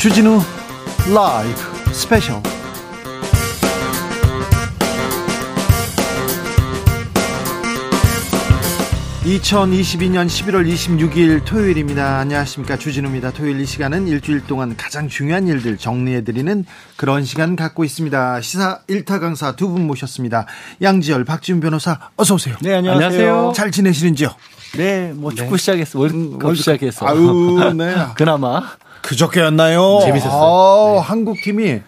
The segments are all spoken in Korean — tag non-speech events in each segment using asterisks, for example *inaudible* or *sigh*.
주진우 라이브 special 2022년 11월 26일 토요일입니다. 안녕하십니까. 주진우입니다. 토요일 이 시간은 일주일 동안 가장 중요한 일들 정리해드리는 그런 시간 갖고 있습니다. 시사 1타 강사 두 분 모셨습니다. 양지열, 박지훈 변호사, 어서오세요. 네, 안녕하세요. 잘 지내시는지요? 네, 뭐 축구 네. 시작했어. 월드컵 음, 시작했어. 아유, 네. *laughs* 그나마. 그저께였나요? 재밌었어요. 아, 네. 한국 팀이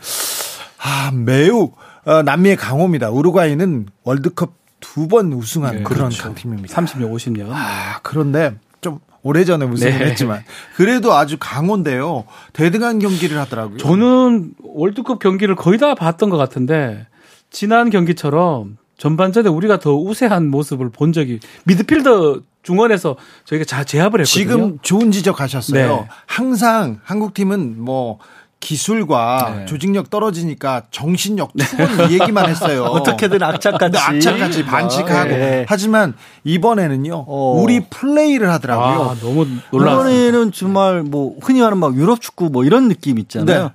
아, 매우 어, 남미의 강호입니다. 우루과이는 월드컵 두 번 우승한 네, 그런 그렇죠. 팀입니다. 30년, 50년. 아, 그런데 좀 오래전에 우승을 네. 했지만 그래도 아주 강호인데요. 대등한 경기를 하더라고요. 저는 월드컵 경기를 거의 다 봤던 것 같은데 지난 경기처럼 전반전에 우리가 더 우세한 모습을 본 적이 미드필더 중원에서 저희가 자 제압을 했거든요. 지금 좋은 지적하셨어요. 네. 항상 한국 팀은 뭐 기술과 네. 조직력 떨어지니까 정신력 투번 얘기만 했어요. *laughs* 어떻게든 악착같이 악착같이 반칙하고 네. 하지만 이번에는요 어. 우리 플레이를 하더라고요. 아, 너무 놀랐어요. 이번에는 정말 뭐 흔히 말하는 막 유럽 축구 뭐 이런 느낌 있잖아요. 네.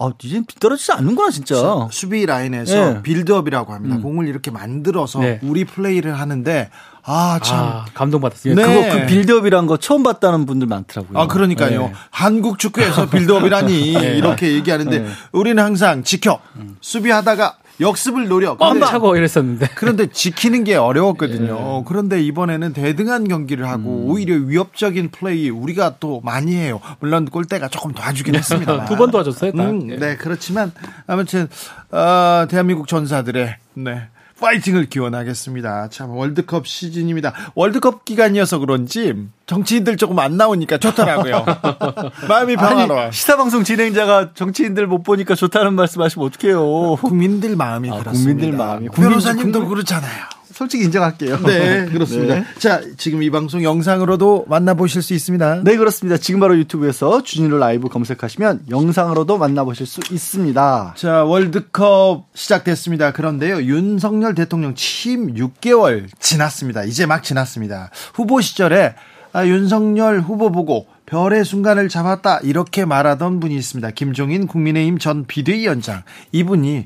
아, 이제 떨어지지 않는구나, 진짜. 수비 라인에서 네. 빌드업이라고 합니다. 음. 공을 이렇게 만들어서 네. 우리 플레이를 하는데 아, 참. 아, 감동받았어요. 네. 그거 그 빌드업이란 거 처음 봤다는 분들 많더라고요. 아, 그러니까요. 네. 한국 축구에서 *laughs* 빌드업이라니 네. 이렇게 얘기하는데 네. 우리는 항상 지켜. 음. 수비하다가 역습을 노려. 꽉 차고 이랬었는데. *laughs* 그런데 지키는 게 어려웠거든요. 네. 그런데 이번에는 대등한 경기를 하고 음. 오히려 위협적인 플레이 우리가 또 많이 해요. 물론 골대가 조금 도와주긴 했습니다. *laughs* 두 번 도와줬어요. 음, 예. 네, 그렇지만 아무튼 어, 대한민국 전사들의 네. 파이팅을 기원하겠습니다. 참 월드컵 시즌입니다. 월드컵 기간이어서 그런지 정치인들 조금 안 나오니까 좋더라고요. *laughs* 마음이 평화로워. 시사 방송 진행자가 정치인들 못 보니까 좋다는 말씀하시면 어떡해요. 국민들 마음이 아, 그렇습니다. 국민들 마음이. 변호사님도 국민... 그렇잖아요. 솔직히 인정할게요. 네, *laughs* 그렇습니다. 네. 자, 지금 이 방송 영상으로도 만나보실 수 있습니다. 네, 그렇습니다. 지금 바로 유튜브에서 주진우 라이브 검색하시면 영상으로도 만나보실 수 있습니다. 자, 월드컵 시작됐습니다. 그런데요, 윤석열 대통령 취임 6개월 지났습니다. 이제 막 지났습니다. 후보 시절에 아, 윤석열 후보 보고 별의 순간을 잡았다 이렇게 말하던 분이 있습니다. 김종인 국민의힘 전 비대위원장 이분이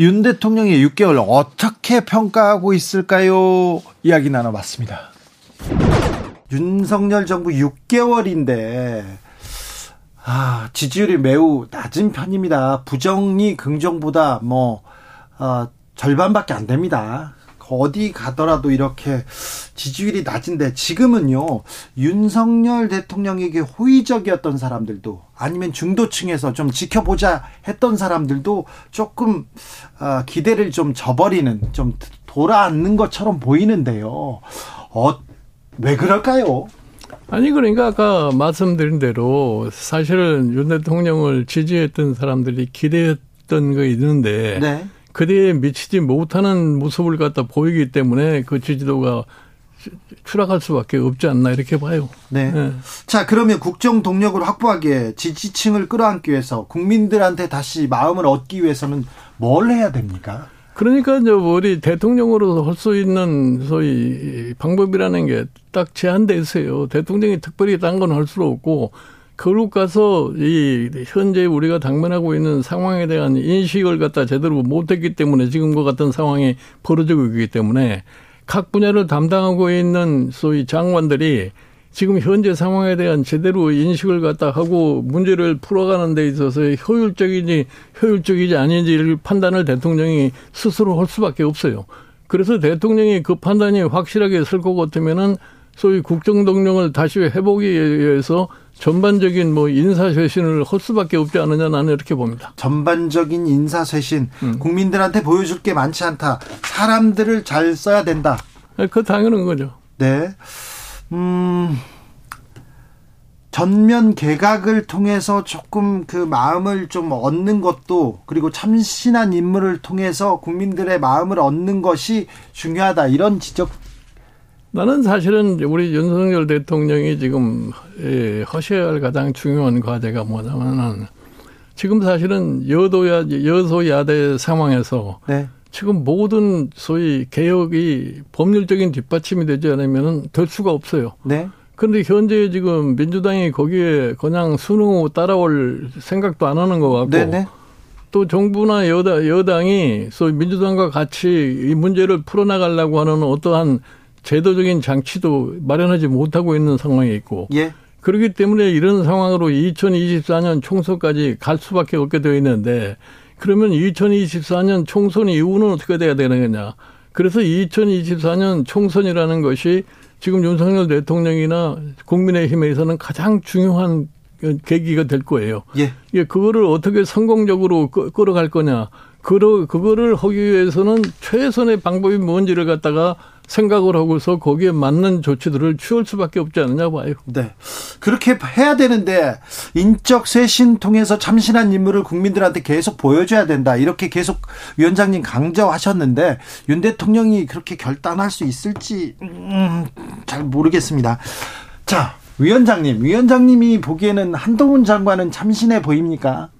윤 대통령의 6개월 어떻게 평가하고 있을까요? 이야기 나눠봤습니다. 윤석열 정부 6개월인데 아, 지지율이 매우 낮은 편입니다. 부정이 긍정보다 뭐 어, 절반밖에 안 됩니다. 어디 가더라도 이렇게 지지율이 낮은데 지금은요 윤석열 대통령에게 호의적이었던 사람들도 아니면 중도층에서 좀 지켜보자 했던 사람들도 조금 어, 기대를 좀 저버리는 좀 돌아앉는 것처럼 보이는데요. 어, 왜 그럴까요? 아니 그러니까 아까 말씀드린 대로 사실은 윤 대통령을 지지했던 사람들이 기대했던 거 있는데 네. 그대에 미치지 못하는 모습을 갖다 보이기 때문에 그 지지도가 추락할 수밖에 없지 않나 이렇게 봐요. 네. 네. 자 그러면 국정 동력을 확보하기에 지지층을 끌어안기 위해서 국민들한테 다시 마음을 얻기 위해서는 뭘 해야 됩니까? 그러니까 이제 우리 대통령으로 할 수 있는 소위 방법이라는 게 딱 제한돼 있어요. 대통령이 특별히 딴 건 할수 없고 거룩 가서 이 현재 우리가 당면하고 있는 상황에 대한 인식을 갖다 제대로 못했기 때문에 지금과 같은 상황이 벌어지고 있기 때문에 각 분야를 담당하고 있는 소위 장관들이 지금 현재 상황에 대한 제대로 인식을 갖다 하고 문제를 풀어가는 데 있어서 효율적이지 효율적이지 아닌지를 판단을 대통령이 스스로 할 수밖에 없어요. 그래서 대통령이 그 판단이 확실하게 쓸것 같으면은 소위 국정 동력을 다시 회복에 의해서 전반적인 뭐 인사쇄신을 할 수밖에 없지 않느냐 나는 이렇게 봅니다. 전반적인 인사쇄신 음. 국민들한테 보여줄 게 많지 않다. 사람들을 잘 써야 된다. 네, 그 당연한 거죠. 네. 음. 전면 개각을 통해서 조금 그 마음을 좀 얻는 것도 그리고 참신한 인물을 통해서 국민들의 마음을 얻는 것이 중요하다 이런 지적 나는 사실은 우리 윤석열 대통령이 지금 예, 하셔야 할 가장 중요한 과제가 뭐냐면은 지금 사실은 여도야 여소야대 상황에서 네. 지금 모든 소위 개혁이 법률적인 뒷받침이 되지 않으면은 될 수가 없어요. 네. 그런데 현재 지금 민주당이 거기에 그냥 순응하고 따라올 생각도 안 하는 것 같고 네네. 또 정부나 여당, 여당이 소위 민주당과 같이 이 문제를 풀어나가려고 하는 어떠한 제도적인 장치도 마련하지 못하고 있는 상황에 있고 예. 그렇기 때문에 이런 상황으로 2024년 총선까지 갈 수밖에 없게 되어 있는데 그러면 2024년 총선 이후는 어떻게 돼야 되는 거냐. 그래서 2024년 총선이라는 것이 지금 윤석열 대통령이나 국민의힘에서는 가장 중요한 계기가 될 거예요. 예. 예, 그거를 어떻게 성공적으로 끌- 끌어갈 거냐. 그러, 그거를 하기 위해서는 최선의 방법이 뭔지를 갖다가 생각을 하고서 거기에 맞는 조치들을 취할 수밖에 없지 않느냐 봐요. 네. 그렇게 해야 되는데 인적 쇄신 통해서 참신한 인물을 국민들한테 계속 보여줘야 된다. 이렇게 계속 위원장님 강조하셨는데 윤 대통령이 그렇게 결단할 수 있을지 음, 잘 모르겠습니다. 자, 위원장님, 위원장님이 보기에는 한동훈 장관은 참신해 보입니까?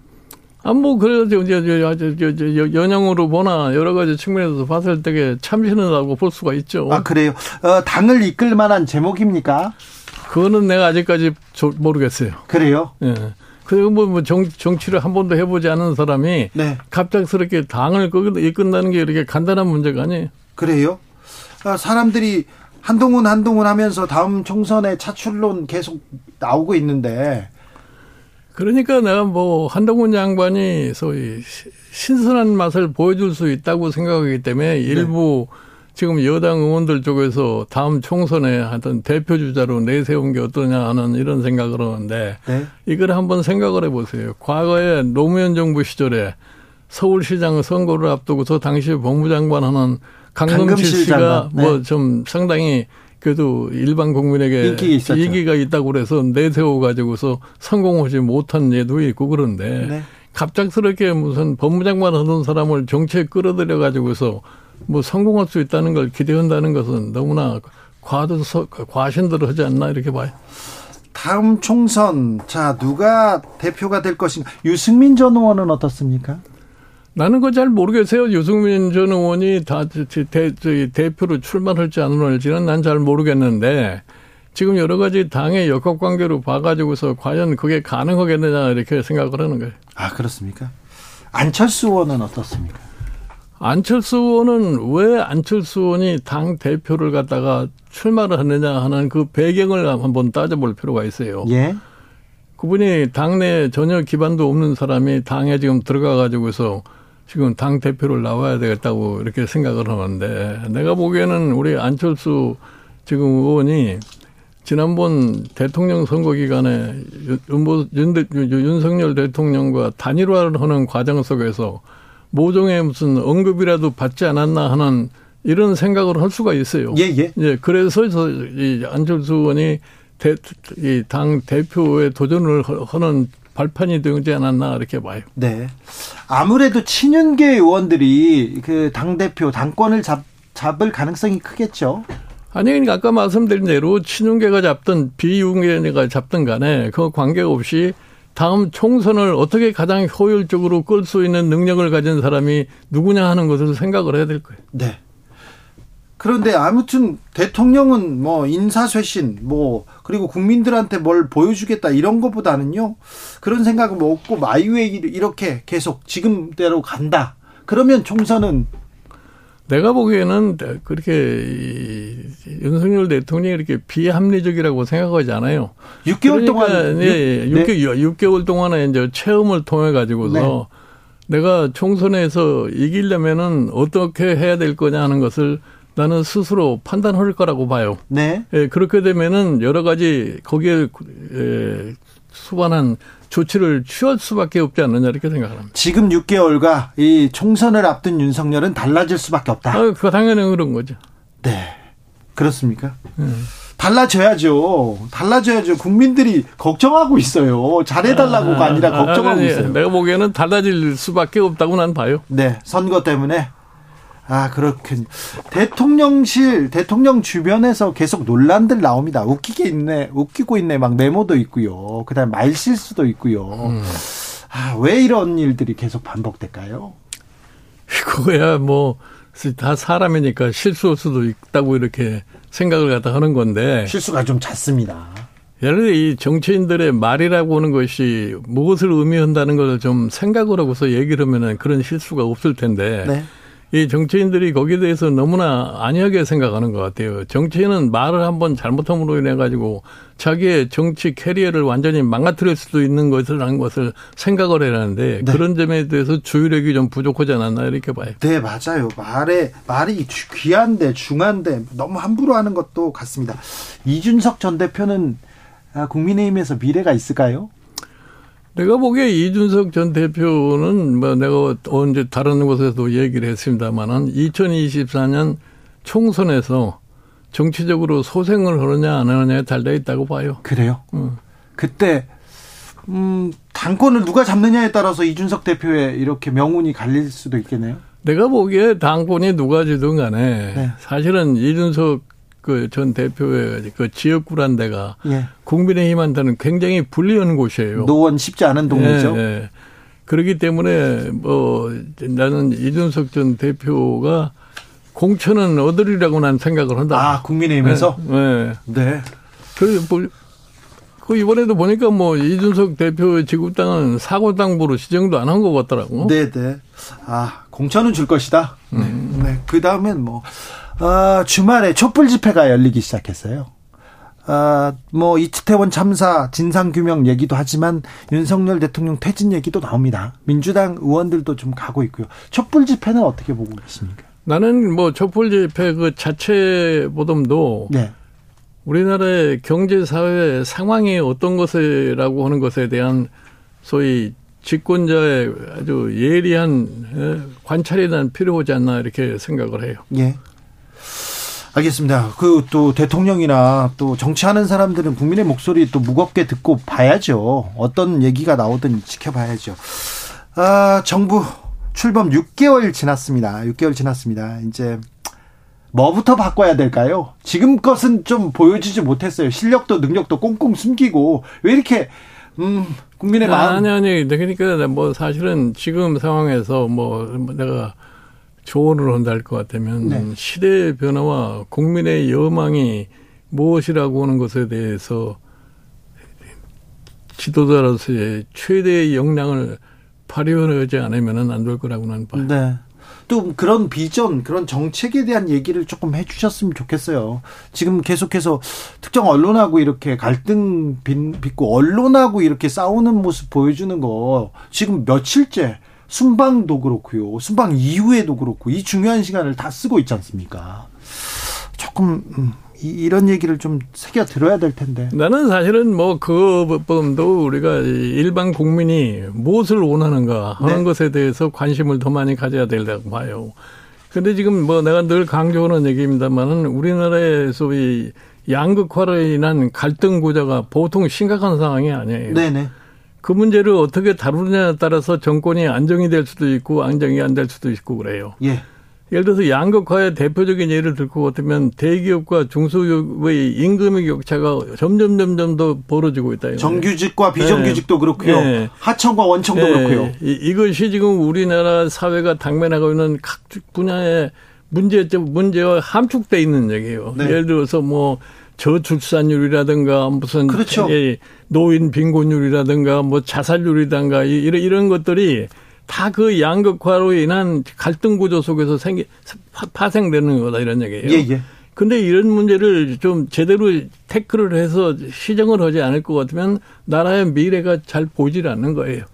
아, 뭐, 그래도 이제, 이제, 이제, 이제 연영으로 보나 여러 가지 측면에서 봤을 때 참신하다고 볼 수가 있죠. 아 그래요. 어, 당을 이끌 만한 제목입니까? 그거는 내가 아직까지 저- 모르겠어요. 그래요. 예. 그리고 뭐, 뭐 정, 정치를 한 번도 해보지 않은 사람이 네, 갑작스럽게 당을 끄- 이끈다는 게 이렇게 간단한 문제가 아니에요. 그래요. 아, 사람들이 한동훈 한동훈 하면서 다음 총선에 차출론 계속 나오고 있는데 그러니까 내가 뭐 한동훈 장관이 소위 시- 신선한 맛을 보여줄 수 있다고 생각하기 때문에 일부 지금 여당 의원들 쪽에서 다음 총선에 하여튼 대표 주자로 내세운 게 어떠냐 하는 이런 생각을 하는데 네. 이걸 한번 생각을 해보세요. 과거에 노무현 정부 시절에 서울시장 선거를 앞두고서 당시 법무장관 하는 강금실 씨가 장관, 네. 뭐좀 상당히 그래도 일반 국민에게 인기가 있었죠. 인기가 있다고 그래서 내세워 가지고서 성공하지 못한 예도 있고 그런데 네. 갑작스럽게 무슨 법무장관 하던 사람을 정치에 끌어들여 가지고서 뭐 성공할 수 있다는 걸 기대한다는 것은 너무나 과도 과신들을 하지 않나 이렇게 봐요. 다음 총선 자 누가 대표가 될 것인가? 유승민 전 의원은 어떻습니까? 나는 그거 잘 모르겠어요. 유승민 전 의원이 다 대, 대, 대표로 출마할지 안 할지는 난 잘 모르겠는데 지금 여러 가지 당의 역학 관계로 봐가지고서 과연 그게 가능하겠느냐 이렇게 생각을 하는 거예요. 아 그렇습니까? 안철수 의원은 어떻습니까? 안철수 의원은 왜 안철수 의원이 당 대표를 갖다가 출마를 하느냐 하는 그 배경을 한번 따져볼 필요가 있어요. 예. 그분이 당내 전혀 기반도 없는 사람이 당에 지금 들어가 가지고서 지금 당 대표를 나와야 되겠다고 이렇게 생각을 하는데 내가 보기에는 우리 안철수 지금 의원이 지난번 대통령 선거 기간에 윤, 윤, 윤, 윤석열 대통령과 단일화를 하는 과정 속에서 모종의 무슨 언급이라도 받지 않았나 하는 이런 생각을 할 수가 있어요. 예, 예. 예, 그래서 이 안철수 의원이 대, 이당 대표에 도전을 하는 발판이 되지 않았나 이렇게 봐요. 네. 아무래도 친윤계 의원들이 그 당 대표 당권을 잡 잡을 가능성이 크겠죠. 아니, 그러니까 아까 말씀드린 대로 친윤계가 잡든 비윤계가 잡든 간에 그 관계없이 다음 총선을 어떻게 가장 효율적으로 끌 수 있는 능력을 가진 사람이 누구냐 하는 것을 생각을 해야 될 거예요. 네. 그런데 아무튼 대통령은 뭐 인사쇄신 뭐 그리고 국민들한테 뭘 보여주겠다 이런 것보다는요 그런 생각은 뭐 없고 마이웨이 이렇게 계속 지금대로 간다. 그러면 총선은 내가 보기에는 그렇게 윤석열 대통령이 이렇게 비합리적이라고 생각하지 않아요. 6개월 그러니까 동안 예, 네. 6개월, 6개월 동안에 이제 체험을 통해 가지고서 내가 총선에서 이기려면은 어떻게 해야 될 거냐 하는 것을 나는 스스로 판단할 거라고 봐요. 네. 예, 그렇게 되면은 여러 가지 거기에 예, 수반한 조치를 취할 수밖에 없지 않느냐 이렇게 생각합니다. 지금 6개월과 이 총선을 앞둔 윤석열은 달라질 수밖에 없다. 아, 그 당연히 그런 거죠. 네. 그렇습니까? 달라져야죠. 달라져야죠. 국민들이 걱정하고 있어요. 잘해달라고가 아니라 걱정하고 아니, 있어요. 내가 보기에는 달라질 수밖에 없다고 난 봐요. 네. 선거 때문에. 아, 그렇군. 대통령실, 대통령 주변에서 계속 논란들 나옵니다. 웃기게 있네, 웃기고 있네, 막 메모도 있고요. 그 다음에 말실수도 있고요. 아, 왜 이런 일들이 계속 반복될까요? 그거야 뭐 다 사람이니까 실수할 수도 있다고 이렇게 생각을 갖다 하는 건데 실수가 좀 잦습니다. 예를 들어 이 정치인들의 말이라고 하는 것이 무엇을 의미한다는 걸 좀 생각을 하고서 얘기를 하면은 그런 실수가 없을 텐데 네. 이 정치인들이 거기에 대해서 너무나 안이하게 생각하는 것 같아요. 정치인은 말을 한번 잘못함으로 인해 가지고 자기의 정치 캐리어를 완전히 망가뜨릴 수도 있는 것을 한 것을 생각을 해야 하는데 네. 그런 점에 대해서 주의력이 좀 부족하지 않았나 이렇게 봐요. 네, 맞아요. 말에 말이 주- 귀한데 중한데 너무 함부로 하는 것도 같습니다. 이준석 전 대표는 아, 국민의힘에서 미래가 있을까요? 내가 보기에 이준석 전 대표는 뭐 내가 언제 다른 곳에서도 얘기를 했습니다만은 2024년 총선에서 정치적으로 소생을 하느냐 안 하느냐에 달려 있다고 봐요. 그래요? 음. 그때 음, 당권을 누가 잡느냐에 따라서 이준석 대표의 이렇게 명운이 갈릴 수도 있겠네요. 내가 보기에 당권이 누가 지든 간에 네. 사실은 이준석 그 전 대표의 그 지역구란 데가 예. 국민의힘한테는 굉장히 불리한 곳이에요. 노원 쉽지 않은 동네죠. 예, 예. 그렇기 때문에 뭐 나는 이준석 전 대표가 공천은 얻으리라고 난 생각을 한다. 아, 국민의힘에서? 네. 네. 그, 뭐, 그 이번에도 보니까 뭐 이준석 대표의 지구땅은 사고당부로 지정도 안 한 것 같더라고. 네, 네. 아, 공천은 줄 것이다. 음. 네. 그 다음엔 뭐, 아, 주말에 촛불 집회가 열리기 시작했어요. 아, 뭐, 이태원 참사 진상 규명 얘기도 하지만 윤석열 대통령 퇴진 얘기도 나옵니다. 민주당 의원들도 좀 가고 있고요. 촛불 집회는 어떻게 보고 계십니까? 나는 뭐 촛불 집회 그 자체보다도 네. 우리나라의 경제 사회 상황이 어떤 것이라고 하는 것에 대한 소위 집권자의 아주 예리한 예, 관찰이 난 필요하지 않나 이렇게 생각을 해요. 예. 알겠습니다. 그 또 대통령이나 또 정치하는 사람들은 국민의 목소리 또 무겁게 듣고 봐야죠. 어떤 얘기가 나오든 지켜봐야죠. 아, 정부 출범 6개월 지났습니다. 6개월 지났습니다. 이제 뭐부터 바꿔야 될까요? 지금 것은 좀 보여주지 못했어요. 실력도 능력도 꽁꽁 숨기고 왜 이렇게 음 국민의 마음 아니 아니 그러니까 뭐 사실은 지금 상황에서 뭐 내가 조언을 한다 할 것 같으면 네. 시대의 변화와 국민의 여망이 무엇이라고 하는 것에 대해서 지도자로서의 최대의 역량을 발휘하지 않으면 안 될 거라고 나는 봐요. 네. 또 그런 비전, 그런 정책에 대한 얘기를 조금 해주셨으면 좋겠어요. 지금 계속해서 특정 언론하고 이렇게 갈등 빚- 빚고 언론하고 이렇게 싸우는 모습 보여주는 거 지금 며칠째 순방도 그렇고요. 순방 이후에도 그렇고 이 중요한 시간을 다 쓰고 있지 않습니까? 조금 음, 이- 이런 얘기를 좀 새겨 들어야 될 텐데. 나는 사실은 뭐그 부분도 우리가 일반 국민이 무엇을 원하는가 하는 네. 것에 대해서 관심을 더 많이 가져야 된다고 봐요. 근데 지금 뭐 내가 늘 강조하는 얘기입니다만은 우리나라의 소위 양극화로 인한 갈등 구조가 보통 심각한 상황이 아니에요. 네네. 그 문제를 어떻게 다루느냐에 따라서 정권이 안정이 될 수도 있고 안정이 안 될 수도 있고 그래요. 예. 예를 들어서 양극화의 대표적인 예를 들것 같으면 대기업과 중소기업의 임금의 격차가 점점 점점 더 벌어지고 있다. 정규직과 비정규직도 그렇고요. 네. 하청과 원청도 예, 그렇고요. 이, 이것이 지금 우리나라 사회가 당면하고 있는 각 분야의 문제점, 문제와 함축돼 있는 얘기예요. 네. 예를 들어서 뭐 저출산율이라든가 무슨 그렇죠. 예, 노인 빈곤율이라든가 뭐 자살률이라든가 이- 이런 이런 것들이 다 그 양극화로 인한 갈등 구조 속에서 생기 파- 파생되는 거다 이런 얘기예요. 예, 예. 근데 이런 문제를 좀 제대로 태클을 해서 시정을 하지 않을 것 같으면 나라의 미래가 잘 보질 않는 거예요.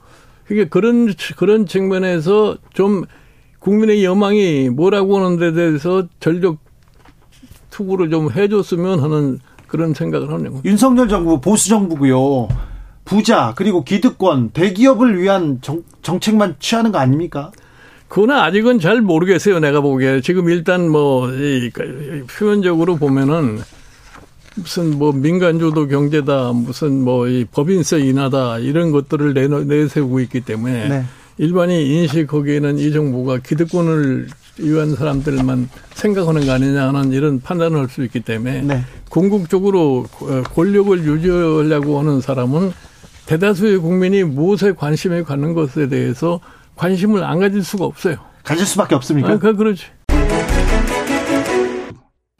그게 그런 그런 측면에서 좀 국민의 여망이 뭐라고 하는 데 대해서 전력 투구를 좀 해줬으면 하는 그런 생각을 하네요. 윤석열 정부 보수 정부고요. 부자 그리고 기득권 대기업을 위한 정, 정책만 취하는 거 아닙니까? 그거는 아직은 잘 모르겠어요. 내가 보기에 지금 일단 뭐 이, 표면적으로 보면은 무슨 뭐 민간주도 경제다, 무슨 뭐 이 법인세 인하다 이런 것들을 내놓, 내세우고 있기 때문에 네. 일반이 인식하기에는 이 정부가 기득권을 위한 사람들만 생각하는 거 아니냐 하는 이런 판단을 할 수 있기 때문에 네. 궁극적으로 어, 권력을 유지하려고 하는 사람은 대다수의 국민이 무엇에 관심을 갖는 것에 대해서 관심을 안 가질 수가 없어요. 가질 수밖에 없습니까? 아, 그, 그렇지.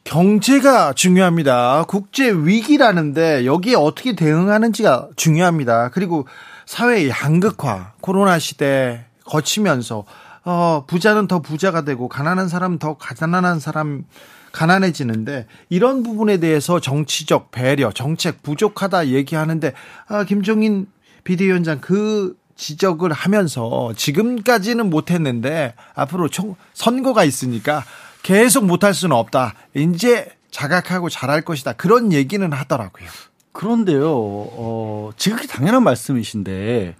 경제가 중요합니다. 국제 위기라는데 여기에 어떻게 대응하는지가 중요합니다. 그리고 사회의 양극화, 코로나 시대 거치면서 어, 부자는 더 부자가 되고 가난한 사람은 더 가난한 사람 가난해지는데 이런 부분에 대해서 정치적 배려, 정책 부족하다 얘기하는데 아, 김종인 비대위원장 그 지적을 하면서 지금까지는 못했는데 앞으로 총 선거가 있으니까 계속 못할 수는 없다. 이제 자각하고 잘할 것이다. 그런 얘기는 하더라고요. 그런데요, 어, 지극히 당연한 말씀이신데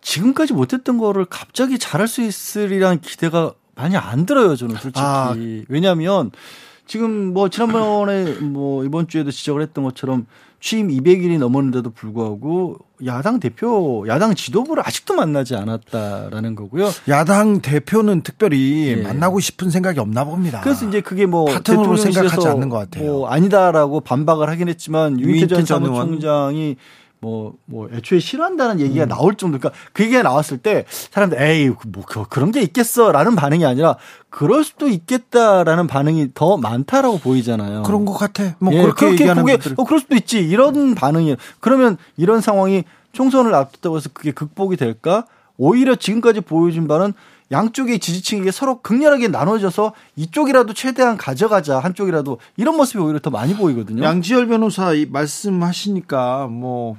지금까지 못했던 거를 갑자기 잘할 수 있으리라는 기대가 많이 안 들어요, 저는 솔직히. 아. 왜냐하면 지금 뭐 지난번에 뭐 이번 주에도 지적을 했던 것처럼 취임 200일이 넘었는데도 불구하고 야당 대표, 야당 지도부를 아직도 만나지 않았다라는 거고요. 야당 대표는 특별히 네. 만나고 싶은 생각이 없나 봅니다. 그래서 이제 그게 뭐 파트너로 생각하지 않는 것 같아요. 뭐 아니다라고 반박을 하긴 했지만 유인태 전 사무총장이 뭐, 뭐, 애초에 싫어한다는 얘기가 음. 나올 정도, 그러니까 그 얘기가 나왔을 때 사람들, 에이, 뭐, 그 런 게 있겠어. 라는 반응이 아니라, 그럴 수도 있겠다라는 반응이 더 많다라고 보이잖아요. 그런 것 같아. 뭐, 예, 그렇게, 그렇게 보게, 분들. 어, 그럴 수도 있지. 이런 반응이에요. 그러면 이런 상황이 총선을 앞뒀다고 해서 그게 극복이 될까? 오히려 지금까지 보여준 바는 양쪽의 지지층에게 서로 극렬하게 나눠져서 이쪽이라도 최대한 가져가자 한쪽이라도 이런 모습이 오히려 더 많이 보이거든요. 양지열 변호사 말씀하시니까 뭐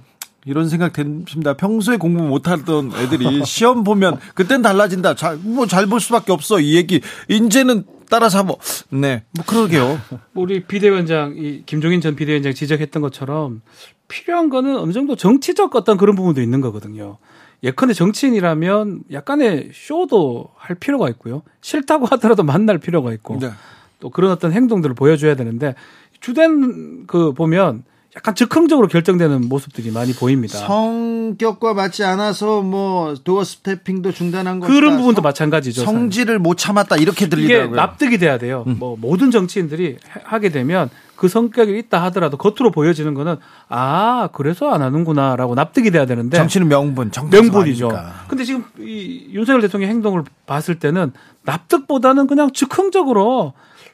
이런 생각 듭니다. 평소에 공부 못하던 애들이 *laughs* 시험 보면 그땐 달라진다. 잘 뭐 잘 볼 수밖에 없어. 이 얘기 이제는 따라잡어. 네, 뭐 그러게요. *laughs* 우리 비대위원장 이 김종인 전 비대위원장 지적했던 것처럼 필요한 거는 어느 정도 정치적 어떤 그런 부분도 있는 거거든요. 예컨대 정치인이라면 약간의 쇼도 할 필요가 있고요. 싫다고 *laughs* 하더라도 만날 필요가 있고 네. 또 그런 어떤 행동들을 보여줘야 되는데 주된 그 보면 약간 즉흥적으로 결정되는 모습들이 많이 보입니다. 성격과 맞지 않아서 뭐 도어 스태핑도 중단한 거 그런 부분도 마찬가지죠. 성질을 못 참았다 이렇게 들리더라고요. 이게 납득이 돼야 돼요. 음. 뭐 모든 정치인들이 하게 되면 그 성격이 있다 하더라도 겉으로 보여지는 거는 아 그래서 안 하는구나라고 납득이 돼야 되는데 정치는 명분, 명분이죠. 아닙니까? 근데 지금 이 윤석열 대통령 행동을 봤을 때는 납득보다는 그냥 즉흥적으로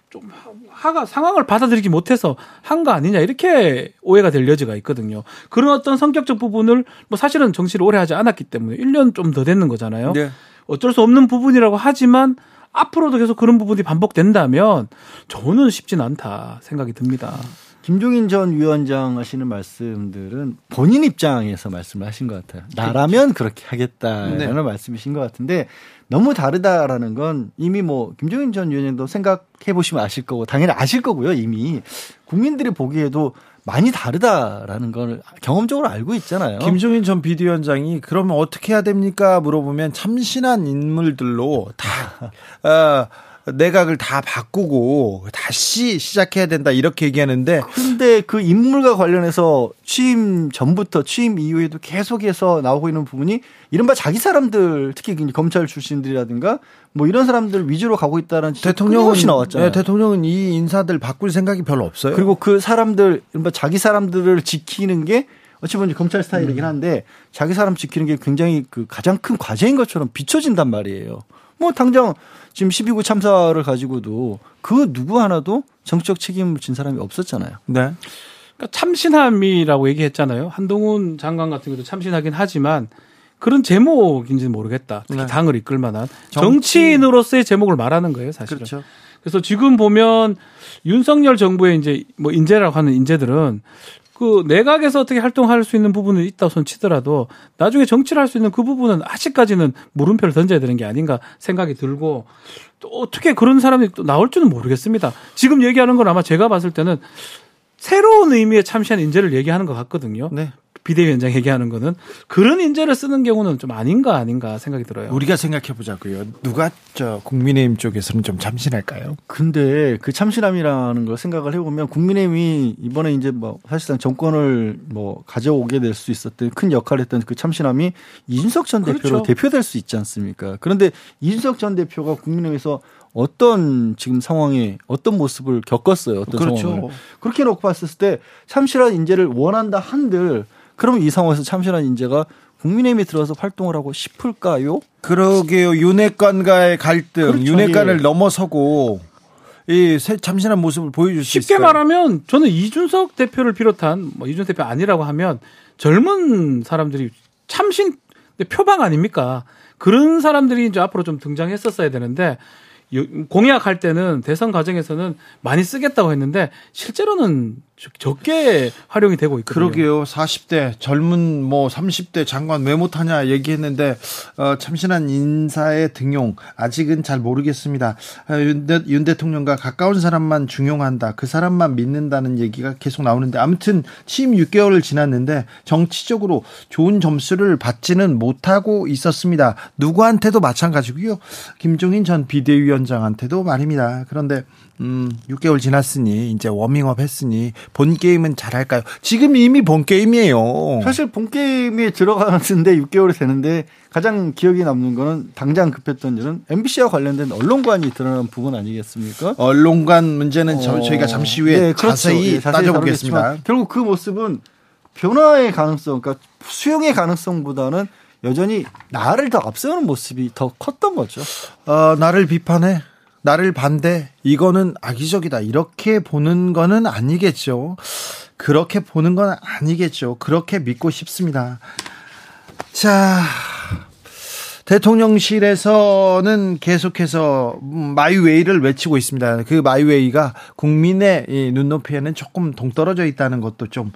좀 하가 상황을 받아들이지 못해서 한 거 아니냐 이렇게 오해가 될 여지가 있거든요. 그런 어떤 성격적 부분을 뭐 사실은 정치를 오래 하지 않았기 때문에 1년 좀 더 됐는 거잖아요. 네. 어쩔 수 없는 부분이라고 하지만 앞으로도 계속 그런 부분이 반복된다면 저는 쉽진 않다 생각이 듭니다. 김종인 전 위원장 하시는 말씀들은 본인 입장에서 말씀을 하신 것 같아요. 나라면 그렇게 하겠다라는 네. 말씀이신 것 같은데 너무 다르다라는 건 이미 뭐 김종인 전 위원장도 생각해 보시면 아실 거고 당연히 아실 거고요. 이미 국민들이 보기에도 많이 다르다라는 걸 경험적으로 알고 있잖아요. 김종인 전 비대위원장이 그러면 어떻게 해야 됩니까? 물어보면 참신한 인물들로 다 *laughs* 어, 내각을 다 바꾸고 다시 시작해야 된다 이렇게 얘기하는데 그런데 그 인물과 관련해서 취임 전부터 취임 이후에도 계속해서 나오고 있는 부분이 이른바 자기 사람들 특히 검찰 출신들이라든가 뭐 이런 사람들 위주로 가고 있다는 대통령은 나왔잖아요. 네, 대통령은 이 인사들 바꿀 생각이 별로 없어요. 그리고 그 사람들 이른바 자기 사람들을 지키는 게 어찌 보면 검찰 스타일이긴 음. 한데 자기 사람 지키는 게 굉장히 그 가장 큰 과제인 것처럼 비춰진단 말이에요. 뭐 당장 지금 12구 참사를 가지고도 그 누구 하나도 정치적 책임을 진 사람이 없었잖아요. 네. 그러니까 참신함이라고 얘기했잖아요. 한동훈 장관 같은 경우도 참신하긴 하지만 그런 제목인지는 모르겠다. 특히 네. 당을 이끌 만한 정치... 정치인으로서의 제목을 말하는 거예요, 사실은. 그렇죠. 그래서 지금 보면 윤석열 정부의 이제 뭐 인재라고 하는 인재들은 그 내각에서 어떻게 활동할 수 있는 부분이 있다고 손 치더라도 나중에 정치를 할 수 있는 그 부분은 아직까지는 물음표를 던져야 되는 게 아닌가 생각이 들고 또 어떻게 그런 사람이 또 나올 줄은 모르겠습니다. 지금 얘기하는 건 아마 제가 봤을 때는 새로운 의미의 참신한 인재를 얘기하는 것 같거든요. 네. 비대위원장 얘기하는 거는 그런 인재를 쓰는 경우는 좀 아닌가 아닌가 생각이 들어요. 우리가 생각해 보자고요. 누가 저 국민의힘 쪽에서는 좀 참신할까요? 근데 그 참신함이라는 걸 생각을 해보면 국민의힘이 이번에 이제 뭐 사실상 정권을 뭐 가져오게 될 수 있었던 큰 역할을 했던 그 참신함이 이준석 전 그렇죠. 대표로 대표될 수 있지 않습니까? 그런데 이준석 전 대표가 국민의힘에서 어떤 지금 상황에 어떤 모습을 겪었어요. 어떤 그렇죠. 상황을. 그렇게 놓고 봤을 때 참신한 인재를 원한다 한들 그러면 이 상황에서 참신한 인재가 국민의힘에 들어서 활동을 하고 싶을까요? 그러게요. 윤핵관과의 갈등, 윤핵관을 넘어서고 이 참신한 모습을 보여줄 수 쉽게 있을까요? 말하면 저는 이준석 대표를 비롯한 뭐 이준석 대표 아니라고 하면 젊은 사람들이 참신 표방 아닙니까? 그런 사람들이 이제 앞으로 좀 등장했었어야 되는데 공약할 때는 대선 과정에서는 많이 쓰겠다고 했는데 실제로는 적게 활용이 되고 있거든요. 그러게요. 40대 젊은 뭐 30대 장관 왜 못하냐 얘기했는데 어, 참신한 인사의 등용 아직은 잘 모르겠습니다. 어, 윤, 대, 윤 대통령과 가까운 사람만 중용한다. 그 사람만 믿는다는 얘기가 계속 나오는데 아무튼 취임 6개월을 지났는데 정치적으로 좋은 점수를 받지는 못하고 있었습니다. 누구한테도 마찬가지고요. 김종인 전 비대위원장한테도 말입니다. 그런데 음, 6개월 지났으니 이제 워밍업 했으니 본 게임은 잘할까요? 지금 이미 본 게임이에요. 사실 본 게임에 들어가는데 *laughs* 6개월이 되는데 가장 기억에 남는 거는 당장 급했던 일은 MBC와 관련된 언론관이 드러난 부분 아니겠습니까? 언론관 문제는 어... 저희가 잠시 후에 네, 그렇죠. 자세히, 네, 자세히 따져보겠습니다. 결국 그 모습은 변화의 가능성, 그러니까 수용의 가능성보다는 여전히 나를 더 앞세우는 모습이 더 컸던 거죠. 어, 나를 비판해. 나를 반대, 이거는 악의적이다. 이렇게 보는 거는 아니겠죠. 그렇게 보는 건 아니겠죠. 그렇게 믿고 싶습니다. 자, 대통령실에서는 계속해서 마이웨이를 외치고 있습니다. 그 마이웨이가 국민의 눈높이에는 조금 동떨어져 있다는 것도 좀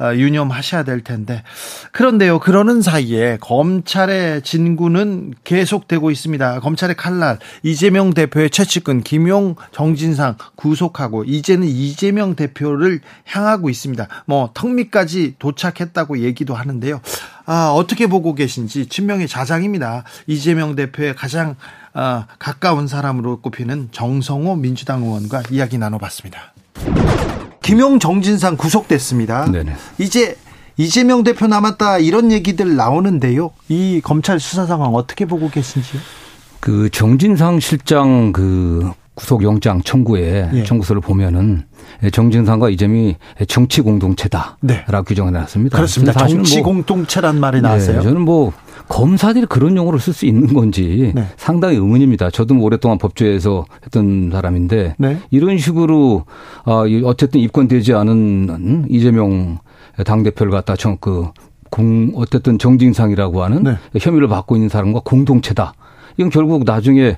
어, 유념하셔야 될 텐데. 그런데요, 그러는 사이에 검찰의 진구는 계속되고 있습니다. 검찰의 칼날, 이재명 대표의 최측근, 김용, 정진상 구속하고, 이제는 이재명 대표를 향하고 있습니다. 뭐, 턱밑까지 도착했다고 얘기도 하는데요. 아, 어떻게 보고 계신지 친명의 자장입니다. 이재명 대표의 가장 아, 가까운 사람으로 꼽히는 정성호 민주당 의원과 이야기 나눠봤습니다. 김용 정진상 구속됐습니다. 네네. 이제 이재명 대표 남았다 이런 얘기들 나오는데요. 이 검찰 수사 상황 어떻게 보고 계신지요? 그 정진상 실장 그 구속영장 청구에 예. 청구서를 보면은 정진상과 이재명이 정치 공동체다라고 네. 규정해 놨습니다. 그렇습니다. 정치 뭐 공동체란 말이 네, 나왔어요. 네, 저는 뭐 검사들이 그런 용어를 쓸 수 있는 건지 네. 상당히 의문입니다. 저도 뭐 오랫동안 법조에서 했던 사람인데 네. 이런 식으로 아, 어쨌든 입건되지 않은 이재명 당 대표를 갖다 그 공, 어쨌든 정진상이라고 하는 네. 혐의를 받고 있는 사람과 공동체다. 이건 결국 나중에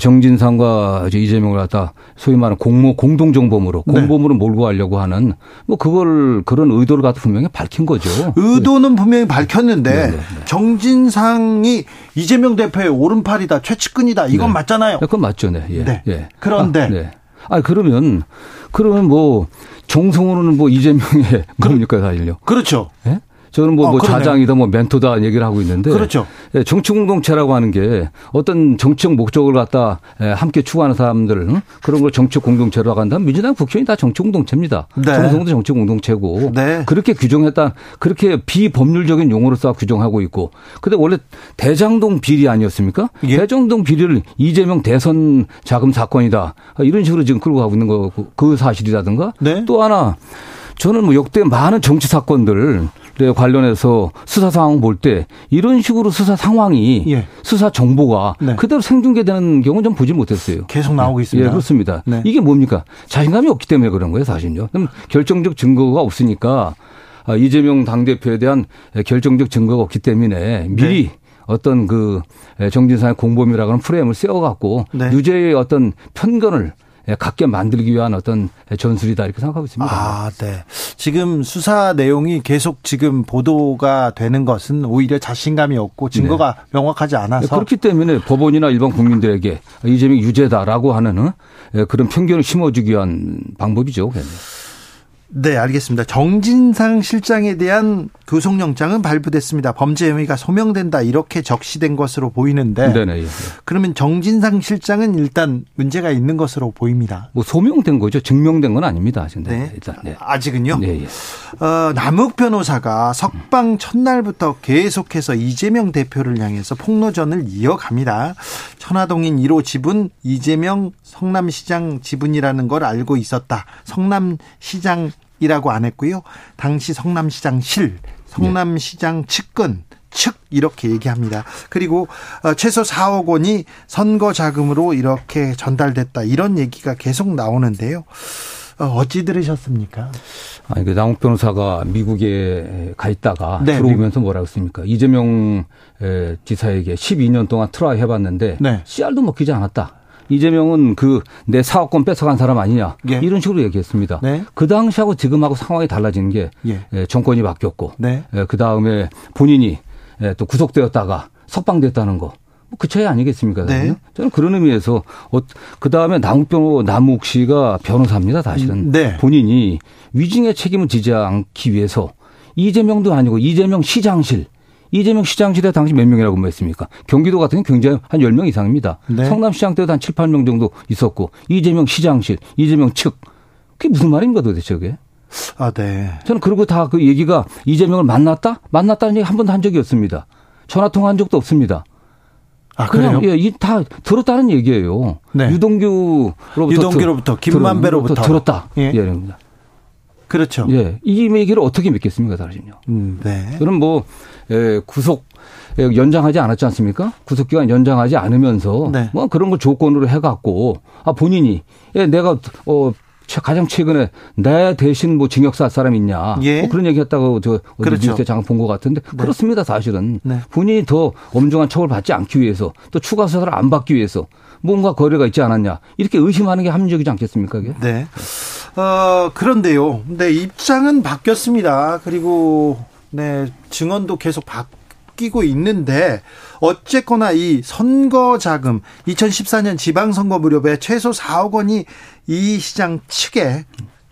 정진상과 이재명을 갖다 소위 말하는 공모 공동정범으로 네. 공범으로 네. 몰고 가려고 하는 뭐 그걸 그런 의도를 갖다 분명히 밝힌 거죠. 의도는 분명히 밝혔는데 네네. 네, 네. 정진상이 이재명 대표의 오른팔이다 최측근이다 이건 네. 맞잖아요. 그건 맞죠, 네. 예. 네. 예. 그런데 아, 네. 아 그러면 그러면 뭐 정성으로는 뭐 이재명의 뭡니까 사실요? 그렇죠. 예? 저는 뭐, 어, 뭐 자장이다 뭐 멘토다 얘기를 하고 있는데 그렇죠. 예, 정치 공동체라고 하는 게 어떤 정치적 목적을 갖다 예, 함께 추구하는 사람들 그런 걸 정치 공동체라고 한다면 민주당 국회의원이 다 정치 공동체입니다. 네. 정성도 정치 공동체고 네. 그렇게 규정했다 그렇게 비법률적인 용어로서 규정하고 있고 근데 원래 대장동 비리 아니었습니까? 예. 대장동 비리를 이재명 대선 자금 사건이다 이런 식으로 지금 끌고 가고 있는 거그 사실이라든가 네. 또 하나 저는 뭐 역대 많은 정치 사건들 관련해서 수사 상황 볼 때 이런 식으로 수사 상황이 예. 수사 정보가 네. 그대로 생중계되는 경우는 좀 보지 못했어요. 계속 나오고 있습니다. 예, 그렇습니다. 네. 이게 뭡니까? 자신감이 없기 때문에 그런 거예요, 사실요. 그럼 결정적 증거가 없으니까 아, 이재명 당대표에 대한 결정적 증거가 없기 때문에 미리 네. 어떤 그 정진상의 공범이라고 하는 프레임을 세워갖고 네. 유죄의 어떤 편견을 예, 갖게 만들기 위한 어떤 전술이다 이렇게 생각하고 있습니다. 아, 네. 지금 수사 내용이 계속 지금 보도가 되는 것은 오히려 자신감이 없고 증거가 네. 명확하지 않아서 그렇기 때문에 법원이나 일반 국민들에게 이재명 유죄다라고 하는 예, 그런 편견을 심어주기 위한 방법이죠. 네, 알겠습니다. 정진상 실장에 대한 구속영장은 발부됐습니다. 범죄 혐의가 소명된다 이렇게 적시된 것으로 보이는데 네네. 예, 예. 그러면 정진상 실장은 일단 문제가 있는 것으로 보입니다. 뭐 소명된 거죠. 증명된 건 아닙니다. 네. 일단 네. 아직은요. 네, 예. 어, 남욱 변호사가 석방 첫날부터 계속해서 이재명 대표를 향해서 폭로전을 이어갑니다. 천화동인 1호 지분 이재명 성남시장 지분이라는 걸 알고 있었다. 성남시장 이라고 안 했고요. 당시 성남시장 실, 성남시장 측근, 측 이렇게 얘기합니다. 그리고 어, 최소 4억 원이 선거 자금으로 이렇게 전달됐다 이런 얘기가 계속 나오는데요. 어, 어찌 들으셨습니까? 아니, 그 남욱 변호사가 미국에 가 있다가 네, 들어오면서 뭐라고 했습니까? 이재명 지사에게 12년 동안 try 해봤는데 네. 씨알도 먹히지 않았다. 이재명은 그 내 사업권 뺏어간 사람 아니냐 예. 이런 식으로 얘기했습니다. 네. 그 당시하고 지금하고 상황이 달라진 게 예. 정권이 바뀌었고 네. 그 다음에 본인이 또 구속되었다가 석방됐다는 거. 뭐그 차이 아니겠습니까? 네. 저는 그런 의미에서 어, 그 다음에 남욱 변호 남욱 씨가 변호사입니다. 사실은 네. 본인이 위증의 책임을 지지 않기 위해서 이재명도 아니고 이재명 시장실 이재명 시장실에 당시 몇 명이라고 했습니까? 경기도 같은 경우 굉장히 한 10명 이상입니다. 네. 성남시장 때도 한 7, 8명 정도 있었고 이재명 시장실, 이재명 측. 그게 무슨 말입니까 도대체 그게? 아, 네. 저는 그리고 다 그 얘기가 이재명을 만났다? 만났다는 얘기 한 번도 한 적이 없습니다. 전화 통화한 적도 없습니다. 아, 그냥 그래요? 예, 다 들었다는 얘기예요. 네. 유동규로부터 유동규로부터 김만배로부터 들었다. 예. 예, 이니다 그렇죠. 예. 이 얘기를 어떻게 믿겠습니까, 사실은요. 음, 네. 그럼 뭐, 예, 구속, 예, 연장하지 않았지 않습니까? 구속기간 연장하지 않으면서 네. 뭐 그런 걸 조건으로 해갖고 아 본인이 예, 내가 어 가장 최근에 내 대신 뭐 징역 살 사람 있냐 예. 뭐 그런 얘기했다고 저 어디 그렇죠. 뉴스에 잠깐 본 것 같은데 네. 그렇습니다 사실은 네. 본인이 더 엄중한 처벌 받지 않기 위해서 또 추가 수사를 안 받기 위해서 뭔가 거래가 있지 않았냐 이렇게 의심하는 게 합리적이지 않겠습니까? 그게? 네. 어, 그런데요. 네, 입장은 바뀌었습니다. 그리고 네, 증언도 계속 바뀌고 있는데 어쨌거나 이 선거 자금 2014년 지방선거 무렵에 최소 4억 원이 이 시장 측에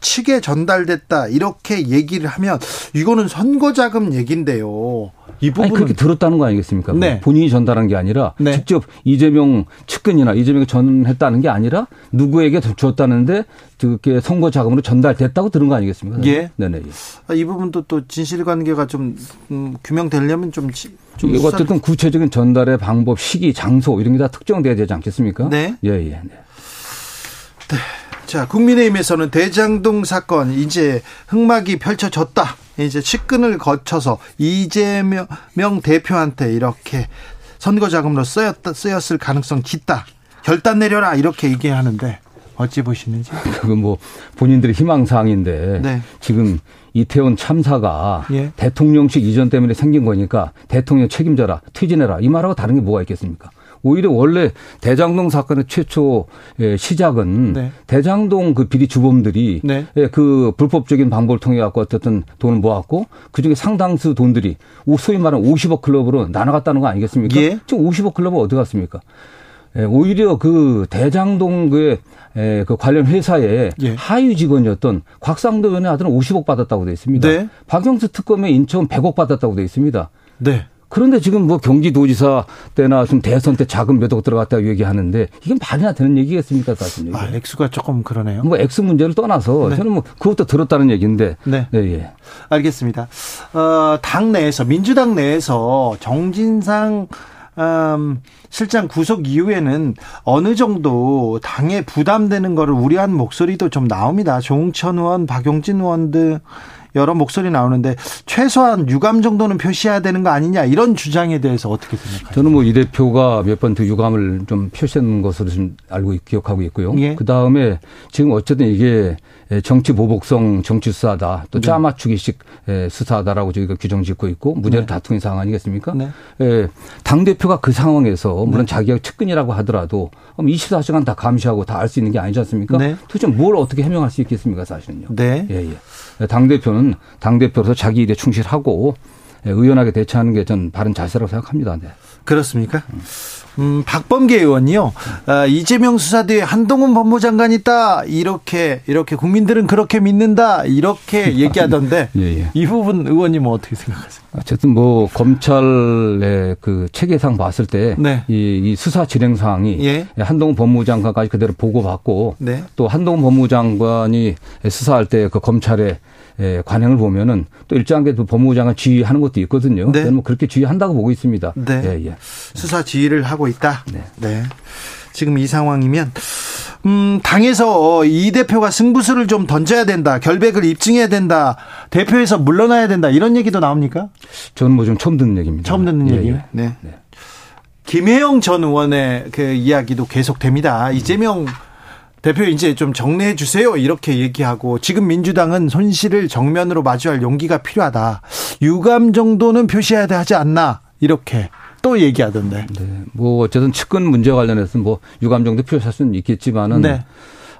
측에 전달됐다 이렇게 얘기를 하면 이거는 선거 자금 얘긴데요. 이 부분 그렇게 들었다는 거 아니겠습니까? 네. 본인이 전달한 게 아니라 네. 직접 이재명 측근이나 이재명이 전했다는 게 아니라 누구에게 줬다는데 그게 선거 자금으로 전달됐다고 들은 거 아니겠습니까? 예. 네네. 예. 아, 이 부분도 또 진실 관계가 좀 음, 규명되려면 좀, 좀 이거 어쨌든 구체적인 전달의 방법, 시기, 장소 이런 게 다 특정돼야 되지 않겠습니까? 네. 예, 예. 네. 네. 자, 국민의힘에서는 대장동 사건 이제 흑막이 펼쳐졌다. 이제 측근을 거쳐서 이재명 대표한테 이렇게 선거 자금으로 쓰였다, 쓰였을 가능성 짙다. 결단 내려라 이렇게 얘기하는데 어찌 보시는지? *laughs* 그건 뭐 본인들의 희망 사항인데 네. 지금 이태원 참사가 예. 대통령실 이전 때문에 생긴 거니까 대통령 책임져라, 퇴진해라 이 말하고 다른 게 뭐가 있겠습니까? 오히려 원래 대장동 사건의 최초 예, 시작은 네. 대장동 그 비리 주범들이 네. 예, 그 불법적인 방법을 통해 갖고 어쨌든 돈을 모았고 그중에 상당수 돈들이 소위 말하는 50억 클럽으로 나눠갔다는 거 아니겠습니까? 예. 지금 50억 클럽은 어디 갔습니까? 예, 오히려 그 대장동 그, 예, 그 관련 회사의 예. 하위 직원이었던 곽상도 의원의 아들은 50억 받았다고 돼 있습니다. 네. 박영수 특검의 인천 100억 받았다고 돼 있습니다. 네. 그런데 지금 뭐 경기도지사 때나 좀 대선 때 자금 몇억 들어갔다고 얘기하는데 이게 말이나 되는 얘기겠습니까 사실? 아, 액수가 조금 그러네요. 뭐 액수 문제를 떠나서 네. 저는 뭐 그것도 들었다는 얘기인데. 네. 네 예. 알겠습니다. 어, 당 내에서 민주당 내에서 정진상 음, 실장 구속 이후에는 어느 정도 당에 부담되는 거를 우려한 목소리도 좀 나옵니다. 조홍천 의원, 박용진 의원 등 여러 목소리 나오는데 최소한 유감 정도는 표시해야 되는 거 아니냐 이런 주장에 대해서 어떻게 생각하세요? 저는 뭐 이 대표가 몇번그 유감을 좀 표시한 것으로 좀 알고 기억하고 있고요. 예. 그 다음에 지금 어쨌든 이게 정치 보복성 정치 수사다 또 네. 짜맞추기식 수사다라고 저희가 규정 짓고 있고 무죄를 네. 다투는 상황 아니겠습니까? 네. 당 대표가 그 상황에서 물론 네. 자기가 측근이라고 하더라도 24시간 다 감시하고 다 알 수 있는 게 아니지 않습니까? 네. 도대체 뭘 어떻게 해명할 수 있겠습니까, 사실은요? 네. 예, 예. 당 대표는 당 대표로서 자기 일에 충실하고 의연하게 대처하는 게 전 바른 자세라고 생각합니다. 네. 그렇습니까? 음. 음, 박범계 의원이요. 아, 이재명 수사 뒤에 한동훈 법무장관 있다. 이렇게 이렇게 국민들은 그렇게 믿는다. 이렇게 *laughs* 얘기하던데 예, 예. 이 부분 의원님은 어떻게 생각하세요? 어쨌든 뭐 검찰의 그 체계상 봤을 때이 네. 이 수사 진행 상황이 예. 한동훈 법무장관까지 그대로 보고받고 네. 또 한동훈 법무장관이 수사할 때 그 검찰의 예, 관행을 보면은 또 일정하게 또 법무부 장관 지휘하는 것도 있거든요. 네. 저는 뭐 그렇게 지휘한다고 보고 있습니다. 네. 예, 예. 수사 지휘를 하고 있다. 네. 네. 지금 이 상황이면 음, 당에서 이 대표가 승부수를 좀 던져야 된다. 결백을 입증해야 된다. 대표에서 물러나야 된다. 이런 얘기도 나옵니까? 저는 뭐 좀 처음 듣는 얘기입니다. 처음 듣는 예, 얘기. 예. 네. 네. 김혜영 전 의원의 그 이야기도 계속됩니다. 이재명 대표 이제 좀 정리해 주세요. 이렇게 얘기하고 지금 민주당은 손실을 정면으로 마주할 용기가 필요하다. 유감 정도는 표시해야 하지 않나. 이렇게 또 얘기하던데. 네. 뭐 어쨌든 측근 문제 관련해서 뭐 유감 정도 표시할 수는 있겠지만은 네.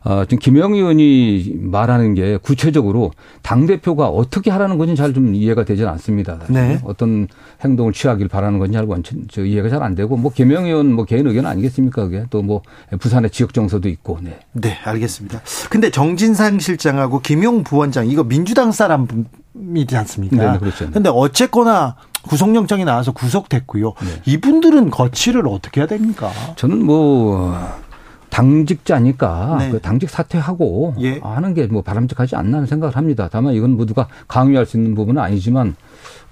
어, 지금 김영 의원이 말하는 게 구체적으로 당 대표가 어떻게 하라는 건지 잘 좀 이해가 되지 않습니다. 네. 어떤 행동을 취하길 바라는 건지 잘 원천 저 이해가 잘 안 되고 뭐 김영 의원 뭐 개인 의견 아니겠습니까? 그게 또 뭐 부산의 지역 정서도 있고. 네. 네, 알겠습니다. 근데 정진상 실장하고 김용 부원장 이거 민주당 사람이지 않습니까? 네, 네 그렇죠. 근데 어쨌거나 구속영장이 나와서 구속됐고요. 네. 이분들은 거취를 어떻게 해야 됩니까? 저는 뭐 당직자니까 네. 그 당직 사퇴하고 예. 하는 게 뭐 바람직하지 않나 생각을 합니다. 다만 이건 모두가 강요할 수 있는 부분은 아니지만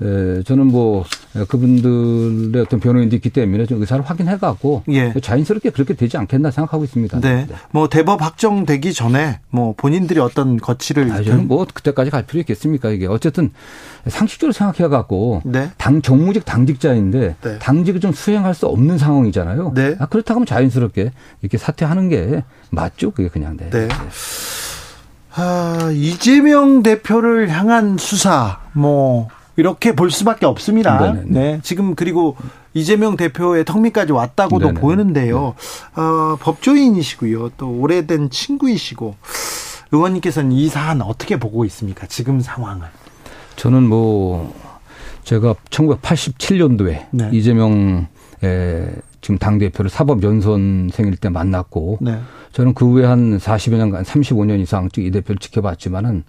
에, 저는 뭐 그분들의 어떤 변호인도 있기 때문에 좀 의사를 확인해 갖고 예. 자연스럽게 그렇게 되지 않겠나 생각하고 있습니다. 네. 네. 뭐 대법 확정되기 전에 뭐 본인들이 어떤 거취를 아, 저는 뭐 그때까지 갈 필요 있겠습니까 이게 어쨌든 상식적으로 생각해 갖고 네. 당 정무직 당직자인데 네. 당직을 좀 수행할 수 없는 상황이잖아요. 네. 아, 그렇다고 하면 자연스럽게 이렇게 사퇴하는 게 맞죠. 그게 그냥 네. 네. 아, 이재명 대표를 향한 수사 뭐 이렇게 볼 수밖에 없습니다. 네네네. 네. 지금 그리고 이재명 대표의 턱밑까지 왔다고도 네네. 보이는데요. 네. 어, 법조인이시고요. 또 오래된 친구이시고 의원님께서는 이 사안 어떻게 보고 있습니까? 지금 상황을. 저는 뭐 제가 1987년도에 네. 이재명 에 지금 당 대표를 사법 연수원생일 때 만났고 네. 저는 그 후에 한 40여 년간 35년 이상 이 대표를 지켜봤지만은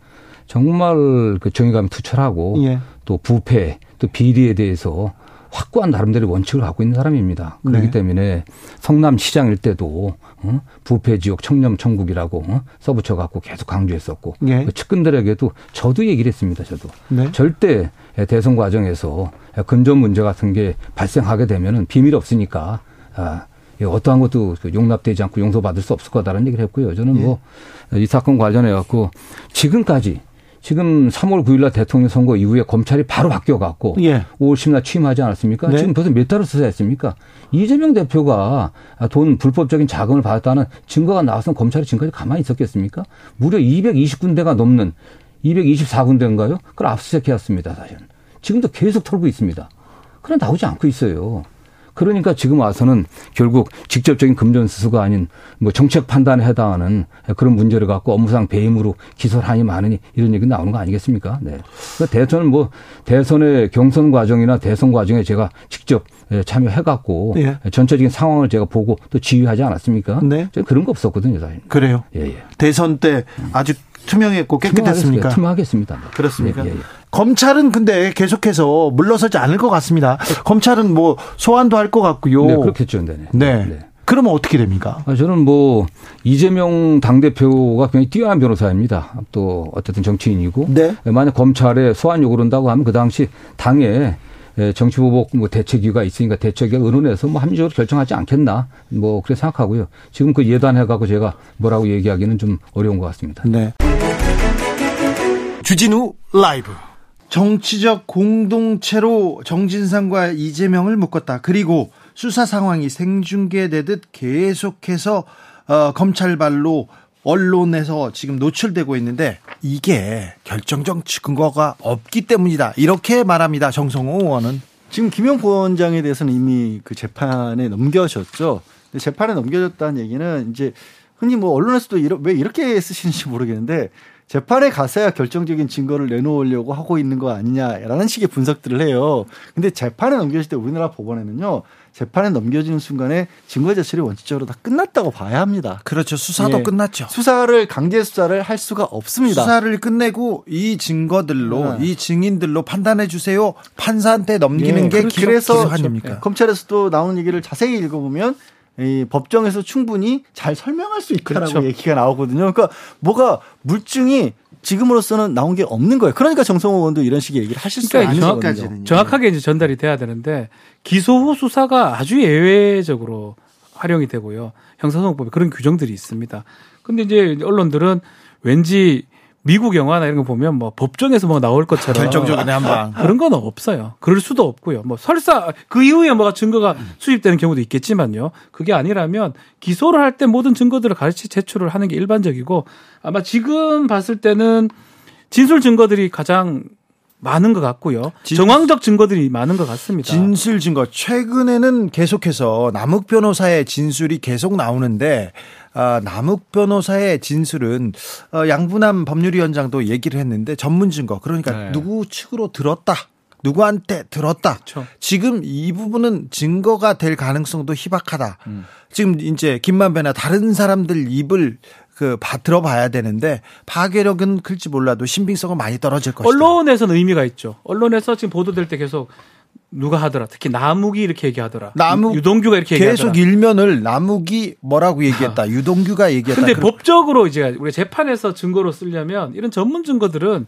정말 그 정의감이 투철하고 예. 또 부패 또 비리에 대해서 확고한 나름대로 원칙을 갖고 있는 사람입니다. 그렇기 네. 때문에 성남시장일 때도 어? 부패 지역 청렴 천국이라고 어? 써붙여 갖고 계속 강조했었고 네. 그 측근들에게도 저도 얘기를 했습니다. 저도 네. 절대 대선 과정에서 근전 문제 같은 게 발생하게 되면은 비밀 없으니까 아, 어떠한 것도 그 용납되지 않고 용서받을 수 없을 거다라는 얘기를 했고요. 저는 뭐이 예. 사건 관련해 갖고 지금까지 지금 3월 9일 날 대통령 선거 이후에 검찰이 바로 바뀌어 갖고 예. 5월 10일 날 취임하지 않았습니까? 네. 지금 벌써 몇 달을 수사했습니까? 이재명 대표가 돈 불법적인 자금을 받았다는 증거가 나와서 검찰이 지금까지 가만히 있었겠습니까? 무려 220군데가 넘는 224군데인가요? 그걸 압수수색해왔습니다, 사실은. 지금도 계속 털고 있습니다. 그래 나오지 않고 있어요. 그러니까 지금 와서는 결국 직접적인 금전 수수가 아닌 뭐 정책 판단에 해당하는 그런 문제를 갖고 업무상 배임으로 기소를 하니 많으니 이런 얘기 나오는 거 아니겠습니까? 네. 그러니까 대선은 뭐 대선의 경선 과정이나 대선 과정에 제가 직접 예, 참여해갖고 예. 전체적인 상황을 제가 보고 또 지휘하지 않았습니까? 네. 그런 거 없었거든요, 사실. 그래요. 예, 예. 대선 때 아주 투명했고 깨끗했습니까? 투명하겠습니다. 그렇습니까? 예, 예, 예. 검찰은 근데 계속해서 물러서지 않을 것 같습니다. 검찰은 뭐 소환도 할 것 같고요. 네, 그렇겠죠. 네. 네. 네. 그러면 어떻게 됩니까? 아, 저는 뭐 이재명 당대표가 굉장히 뛰어난 변호사입니다. 또 어쨌든 정치인이고 네. 만약 검찰에 소환 요구를 한다고 하면 그 당시 당에 정치보복 뭐 대책위가 있으니까 대책위가 의논해서 뭐 합리적으로 결정하지 않겠나 뭐 그렇게 생각하고요. 지금 그 예단해 갖고 제가 뭐라고 얘기하기는 좀 어려운 것 같습니다. 네. 주진우 라이브. 정치적 공동체로 정진상과 이재명을 묶었다. 그리고 수사 상황이 생중계되듯 계속해서 어, 검찰 발로 언론에서 지금 노출되고 있는데 이게 결정적 증거가 없기 때문이다. 이렇게 말합니다. 정성호 의원은. 지금 김영 부원장에 대해서는 이미 그 재판에 넘겨졌죠. 재판에 넘겨졌다는 얘기는 이제 흔히 뭐 언론에서도 이러, 왜 이렇게 쓰시는지 모르겠는데 재판에 가서야 결정적인 증거를 내놓으려고 하고 있는 거 아니냐라는 식의 분석들을 해요. 근데 재판에 넘겨질 때 우리나라 법원에는요. 재판에 넘겨지는 순간에 증거 제출이 원칙적으로 다 끝났다고 봐야 합니다. 그렇죠. 수사도 예. 끝났죠. 수사를 강제 수사를 할 수가 없습니다. 수사를 끝내고 이 증거들로 네. 이 증인들로 판단해 주세요. 판사한테 넘기는 예. 게 그래서 기소입니까 검찰에서도 나오는 얘기를 자세히 읽어보면 이 법정에서 충분히 잘 설명할 수 있다라고 그렇죠. 얘기가 나오거든요. 그러니까 뭐가 물증이 지금으로서는 나온 게 없는 거예요. 그러니까 정성호 의원도 이런 식의 얘기를 하실 그러니까 수가 있는 거거든요. 정확하게 이제 전달이 돼야 되는데 기소 후 수사가 아주 예외적으로 활용이 되고요. 형사소송법에 그런 규정들이 있습니다. 근데 이제 언론들은 왠지 미국 영화나 이런 거 보면 뭐 법정에서 뭐 나올 것처럼 결정적인 한방 그런 건 없어요. 그럴 수도 없고요. 뭐 설사 그 이후에 뭐가 증거가 수집되는 경우도 있겠지만요. 그게 아니라면 기소를 할 때 모든 증거들을 같이 제출을 하는 게 일반적이고 아마 지금 봤을 때는 진술 증거들이 가장 많은 것 같고요. 진, 정황적 증거들이 많은 것 같습니다. 진술 증거 최근에는 계속해서 남욱 변호사의 진술이 계속 나오는데 아, 남욱 변호사의 진술은 어, 양분남 법률위원장도 얘기를 했는데 전문 증거 그러니까 네. 누구 측으로 들었다. 누구한테 들었다. 그렇죠. 지금 이 부분은 증거가 될 가능성도 희박하다. 음. 지금 이제 김만배나 다른 사람들 입을 그 들어봐야 되는데 파괴력은 클지 몰라도 신빙성은 많이 떨어질 것이다. 언론에서는 의미가 있죠. 언론에서 지금 보도될 때 계속 누가 하더라. 특히 남욱이 이렇게 얘기하더라. 남욱 유동규가 이렇게 계속 얘기하더라. 일면을 남욱이 뭐라고 얘기했다. 유동규가 얘기했다. 근데 법적으로 이제 우리 재판에서 증거로 쓰려면 이런 전문 증거들은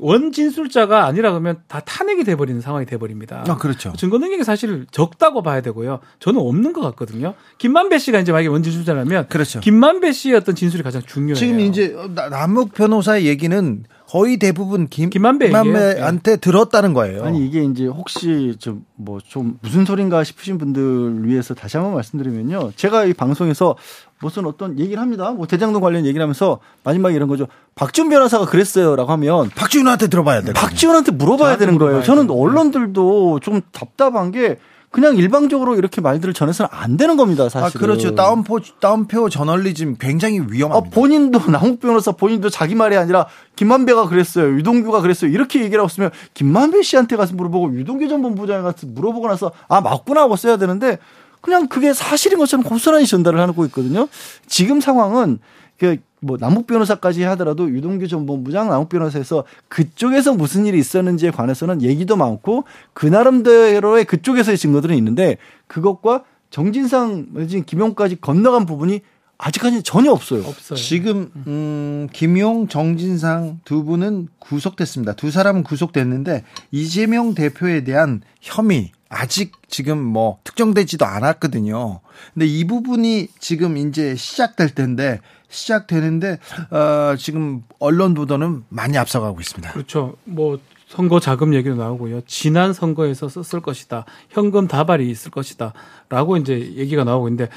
원 진술자가 아니라 그러면 다 탄핵이 돼버리는 상황이 돼버립니다. 아, 그렇죠. 증거 능력이 사실 적다고 봐야 되고요. 저는 없는 것 같거든요. 김만배 씨가 이제 만약에 원 진술자라면 그렇죠. 김만배 씨의 어떤 진술이 가장 중요해요. 지금 이제 남욱 변호사의 얘기는 거의 대부분 김, 김만배 김만배한테 들었다는 거예요. 아니 이게 이제 혹시 좀 뭐좀 좀 무슨 소린가 싶으신 분들 위해서 다시 한번 말씀드리면요. 제가 이 방송에서 무슨 어떤 얘기를 합니다. 뭐 대장동 관련 얘기를 하면서 마지막에 이런 거죠. 박지훈 변호사가 그랬어요라고 하면 박지훈한테 들어봐야 돼. 박지훈한테 물어봐야 되는 거예요. 저는 언론들도 좀 답답한 게 그냥 일방적으로 이렇게 말들을 전해서는 안 되는 겁니다, 사실. 아, 그렇죠. 다운표, 다운표 저널리즘 굉장히 위험합니다. 아, 본인도, *laughs* 남욱 변호사 본인도 자기 말이 아니라 김만배가 그랬어요. 유동규가 그랬어요. 이렇게 얘기를 하고 있으면 김만배 씨한테 가서 물어보고 유동규 전 본부장에 가서 물어보고 나서 아, 맞구나 하고 써야 되는데 그냥 그게 사실인 것처럼 고스란히 전달을 하고 있거든요. 지금 상황은 그뭐 남욱 변호사까지 하더라도 유동규 전 본부장 남욱 변호사에서 그쪽에서 무슨 일이 있었는지에 관해서는 얘기도 많고 그 나름대로의 그쪽에서의 증거들은 있는데 그것과 정진상 김용까지 건너간 부분이 아직까지 전혀 없어요. 없어요. 지금 음, 김용, 정진상 두 분은 구속됐습니다. 두 사람은 구속됐는데 이재명 대표에 대한 혐의 아직 지금 뭐 특정되지도 않았거든요. 근데 이 부분이 지금 이제 시작될 텐데 시작되는데 어, 지금 언론 보도는 많이 앞서가고 있습니다. 그렇죠. 뭐 선거 자금 얘기도 나오고요. 지난 선거에서 썼을 것이다. 현금 다발이 있을 것이다. 라고 이제 얘기가 나오고 있는데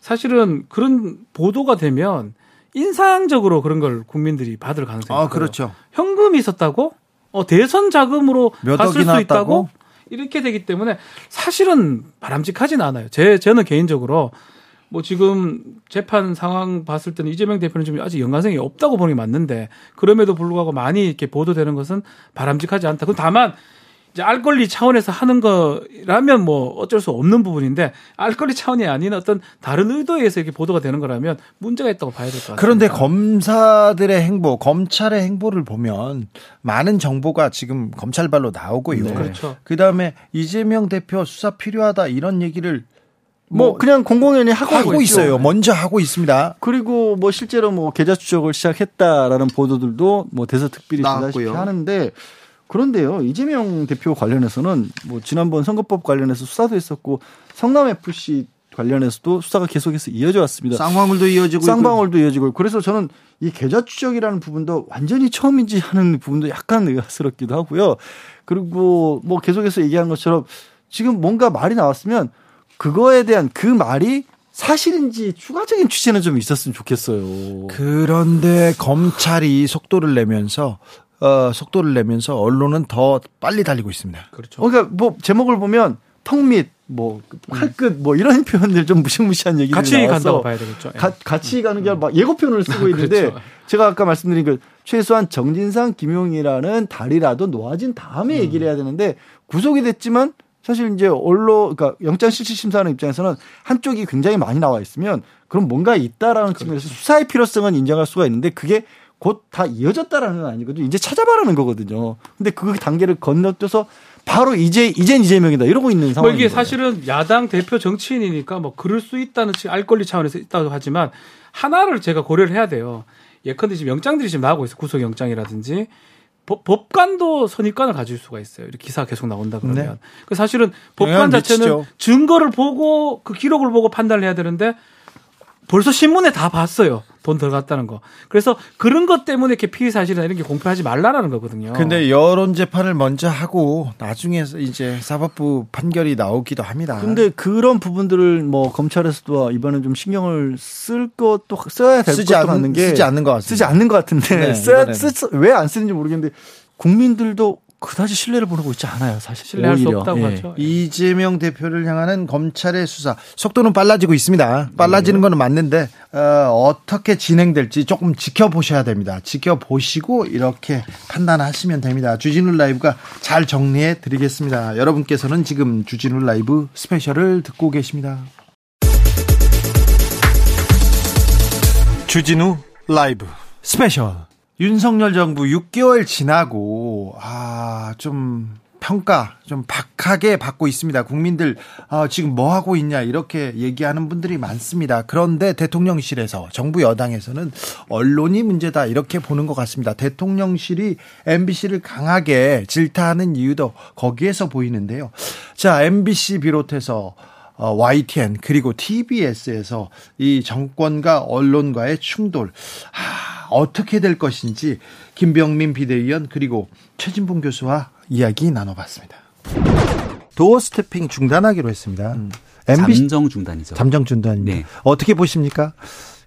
사실은 그런 보도가 되면 인상적으로 그런 걸 국민들이 받을 가능성이 아, 그렇죠. 현금이 있었다고? 어, 대선 자금으로 갔을 수 있다고? 이렇게 되기 때문에 사실은 바람직하진 않아요. 제, 저는 개인적으로 뭐 지금 재판 상황 봤을 때는 이재명 대표는 좀 아직 연관성이 없다고 보는 게 맞는데 그럼에도 불구하고 많이 이렇게 보도되는 것은 바람직하지 않다. 그 다만 이제 알 권리 차원에서 하는 거라면 뭐 어쩔 수 없는 부분인데 알 권리 차원이 아닌 어떤 다른 의도에 의해서 이렇게 보도가 되는 거라면 문제가 있다고 봐야 될 것 같아요. 그런데 검사들의 행보, 검찰의 행보를 보면 많은 정보가 지금 검찰발로 나오고요. 네. 그렇죠. 그다음에 이재명 대표 수사 필요하다 이런 얘기를 뭐, 뭐 그냥 공공연히 하고, 하고 있어요. 먼저 하고 있습니다. 그리고 뭐 실제로 뭐 계좌 추적을 시작했다라는 보도들도 뭐 대서특별히 나왔고요. 하는데 그런데요 이재명 대표 관련해서는 뭐 지난번 선거법 관련해서 수사도 했었고 성남 FC 관련해서도 수사가 계속해서 이어져 왔습니다. 쌍방울도 이어지고 쌍방울도 이어지고 그래서 저는 이 계좌 추적이라는 부분도 완전히 처음인지 하는 부분도 약간 의아스럽기도 하고요. 그리고 뭐 계속해서 얘기한 것처럼 지금 뭔가 말이 나왔으면 그거에 대한 그 말이 사실인지 추가적인 취재는 좀 있었으면 좋겠어요. 그런데 검찰이 속도를 내면서 어, 속도를 내면서 언론은 더 빨리 달리고 있습니다. 그렇죠. 그러니까 뭐 제목을 보면 턱밑 뭐 칼끝 뭐 이런 *laughs* 표현들 좀 무시무시한 얘기들이 같이 나와서 간다고 봐야 되겠죠. 가, 같이 가는 게 막 예고 표현을 쓰고 *laughs* 있는데 그렇죠. 제가 아까 말씀드린 그 최소한 정진상 김용이라는 다리라도 놓아진 다음에 음. 얘기를 해야 되는데 구속이 됐지만 사실 이제 언론 그러니까 영장 실질 심사하는 입장에서는 한쪽이 굉장히 많이 나와 있으면 그럼 뭔가 있다라는 그렇죠. 측면에서 수사의 필요성은 인정할 수가 있는데 그게 곧 다 이어졌다라는 건 아니거든요. 이제 찾아봐라는 거거든요. 근데 그 단계를 건너뛰어서 바로 이제 이젠 이재명이다 이러고 있는 상황. 뭐 이게 사실은 야당 대표 정치인이니까 뭐 그럴 수 있다는 알 권리 차원에서 있다고 하지만 하나를 제가 고려를 해야 돼요. 예컨대 지금 영장들이 지금 나오고 있어 구속 영장이라든지 법 관도 선입관을 가질 수가 있어요. 이렇게 기사가 계속 나온다 그러면. 네. 그 사실은 법관 자체는 미치죠. 증거를 보고 그 기록을 보고 판단을 해야 되는데 벌써 신문에 다 봤어요. 돈 들어갔다는 거. 그래서 그런 것 때문에 이렇게 피의 사실이나 이런 게 공표하지 말라라는 거거든요. 근데 여론 재판을 먼저 하고 나중에 이제 사법부 판결이 나오기도 합니다. 근데 그런 부분들을 뭐 검찰에서도 이번에 좀 신경을 쓸 것도 써야 될 쓰지 것도 않는 게 쓰지 않는 것 같습니다. 쓰지 않는 것 같은데 네, 써야 왜안 쓰는지 모르겠는데 국민들도 그다지 신뢰를 보내고 있지 않아요. 사실 신뢰할 오히려. 수 없다고 예. 하죠. 이재명 대표를 향하는 검찰의 수사 속도는 빨라지고 있습니다. 빨라지는 거는 맞는데 어, 떻게 진행될지 조금 지켜보셔야 됩니다. 지켜보시고 이렇게 판단하시면 됩니다. 주진우 라이브가 잘 정리해 드리겠습니다. 여러분께서는 지금 주진우 라이브 special을 듣고 계십니다. 주진우 라이브 special 윤석열 정부 6개월 지나고 아 좀 평가 좀 박하게 받고 있습니다. 국민들 아, 지금 뭐 하고 있냐 이렇게 얘기하는 분들이 많습니다. 그런데 대통령실에서 정부 여당에서는 언론이 문제다 이렇게 보는 것 같습니다. 대통령실이 MBC를 강하게 질타하는 이유도 거기에서 보이는데요. 자 MBC 비롯해서 어, YTN 그리고 TBS에서 이 정권과 언론과의 충돌 아, 어떻게 될 것인지 김병민 비대위원 그리고 최진봉 교수와 이야기 나눠봤습니다. 도어 스태핑 중단하기로 했습니다. 음, MBC 잠정 중단이죠. 잠정 중단입니다. 네. 어떻게 보십니까?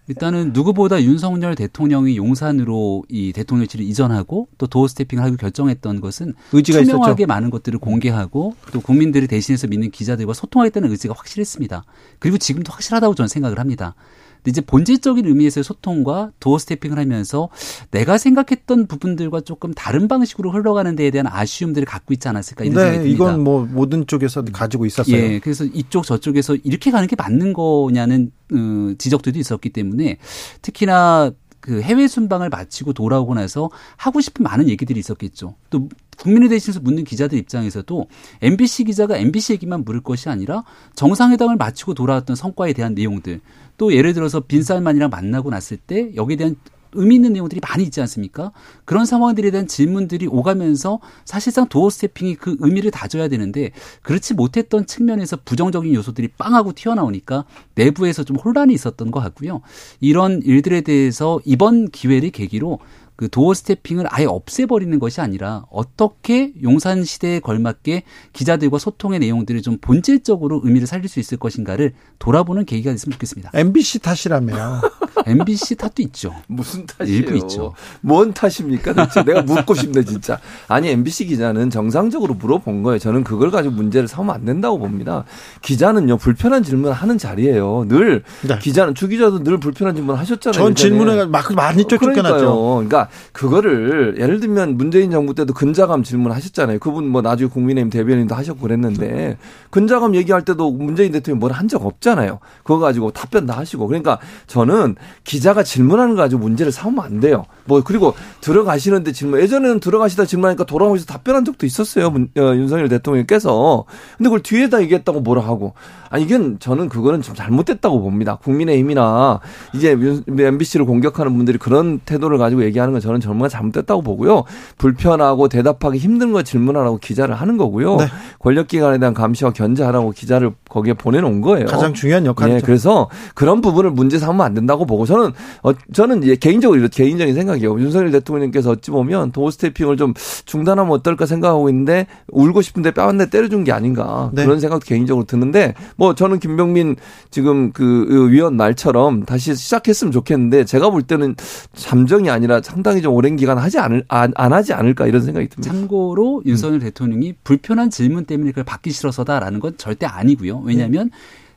일단은 누구보다 윤석열 대통령이 용산으로 이 대통령실을 이전하고 또 도어 스태핑을 하기로 결정했던 것은 의지가 투명하게 있었죠. 많은 것들을 공개하고 또 국민들을 대신해서 믿는 기자들과 소통하겠다는 의지가 확실했습니다. 그리고 지금도 확실하다고 저는 생각을 합니다. 근데 이제 본질적인 의미에서의 소통과 도어 스태핑을 하면서 내가 생각했던 부분들과 조금 다른 방식으로 흘러가는 데에 대한 아쉬움들을 갖고 있지 않았을까 이런 네, 생각이 듭니다. 이건 뭐 모든 쪽에서 가지고 있었어요. 예, 그래서 이쪽 저쪽에서 이렇게 가는 게 맞는 거냐는 어, 지적들도 있었기 때문에 특히나 그 해외 순방을 마치고 돌아오고 나서 하고 싶은 많은 얘기들이 있었겠죠. 또 국민에 대신해서 묻는 기자들 입장에서도 MBC 기자가 MBC 얘기만 물을 것이 아니라 정상회담을 마치고 돌아왔던 성과에 대한 내용들 또 예를 들어서 빈살만이랑 만나고 났을 때 여기에 대한 의미 있는 내용들이 많이 있지 않습니까? 그런 상황들에 대한 질문들이 오가면서 사실상 도어 스태핑이 그 의미를 다져야 되는데 그렇지 못했던 측면에서 부정적인 요소들이 빵하고 튀어나오니까 내부에서 좀 혼란이 있었던 것 같고요. 이런 일들에 대해서 이번 기회를 계기로 그 도어 스태핑을 아예 없애버리는 것이 아니라 어떻게 용산 시대에 걸맞게 기자들과 소통의 내용들을 좀 본질적으로 의미를 살릴 수 있을 것인가를 돌아보는 계기가 됐으면 좋겠습니다. MBC 탓이라며. *laughs* MBC 탓도 있죠. 무슨 탓이에요? 일부 있죠. 뭔 탓입니까? 대체 내가 묻고 싶네 진짜. 아니 MBC 기자는 정상적으로 물어본 거예요. 저는 그걸 가지고 문제를 삼으면 안 된다고 봅니다. 기자는요 불편한 질문을 하는 자리예요. 늘 네. 기자는 주 기자도 늘 불편한 질문 하셨잖아요. 전 질문에 막 많이 쫓겨났죠. 그러니까 그거를 예를 들면 문재인 정부 때도 근자감 질문 하셨잖아요. 그분 뭐 나중에 국민의힘 대변인도 하셨고 그랬는데 근자감 얘기할 때도 문재인 대통령이 뭘 한 적 없잖아요. 그거 가지고 답변 다 하시고 그러니까 저는 기자가 질문하는 거 가지고 문제를 삼으면 안 돼요. 뭐 그리고 들어가시는데 질문 예전에는 들어가시다 질문하니까 돌아오면서 답변한 적도 있었어요. 문, 어, 윤석열 대통령께서 근데 그걸 뒤에다 얘기했다고 뭐라 하고 아 이건 저는 그거는 좀 잘못됐다고 봅니다. 국민의힘이나 이제 MBC를 공격하는 분들이 그런 태도를 가지고 얘기하는 건 저는 정말 잘못됐다고 보고요. 불편하고 대답하기 힘든 거 질문하라고 기자를 하는 거고요. 네. 권력기관에 대한 감시와 견제하라고 기자를 거기에 보내놓은 거예요. 가장 중요한 역할이죠. 네, 그래서 그런 부분을 문제 삼으면 안 된다고 보고 저는 어, 저는 이제 개인적으로 개인적인 생각 이에요. 윤석열 대통령께서 어찌 보면 도어 스태핑을 좀 중단하면 어떨까 생각하고 있는데 울고 싶은데 뼈 한 대 때려준 게 아닌가 네. 그런 생각도 개인적으로 드는데 뭐 저는 김병민 지금 그 위원 말처럼 다시 시작했으면 좋겠는데 제가 볼 때는 잠정이 아니라 상당히 좀 오랜 기간 하지 않을 안, 안 하지 않을까 이런 생각이 듭니다. 참고로 윤석열 음. 대통령이 불편한 질문 때문에 그걸 받기 싫어서다라는 건 절대 아니고요. 왜냐하면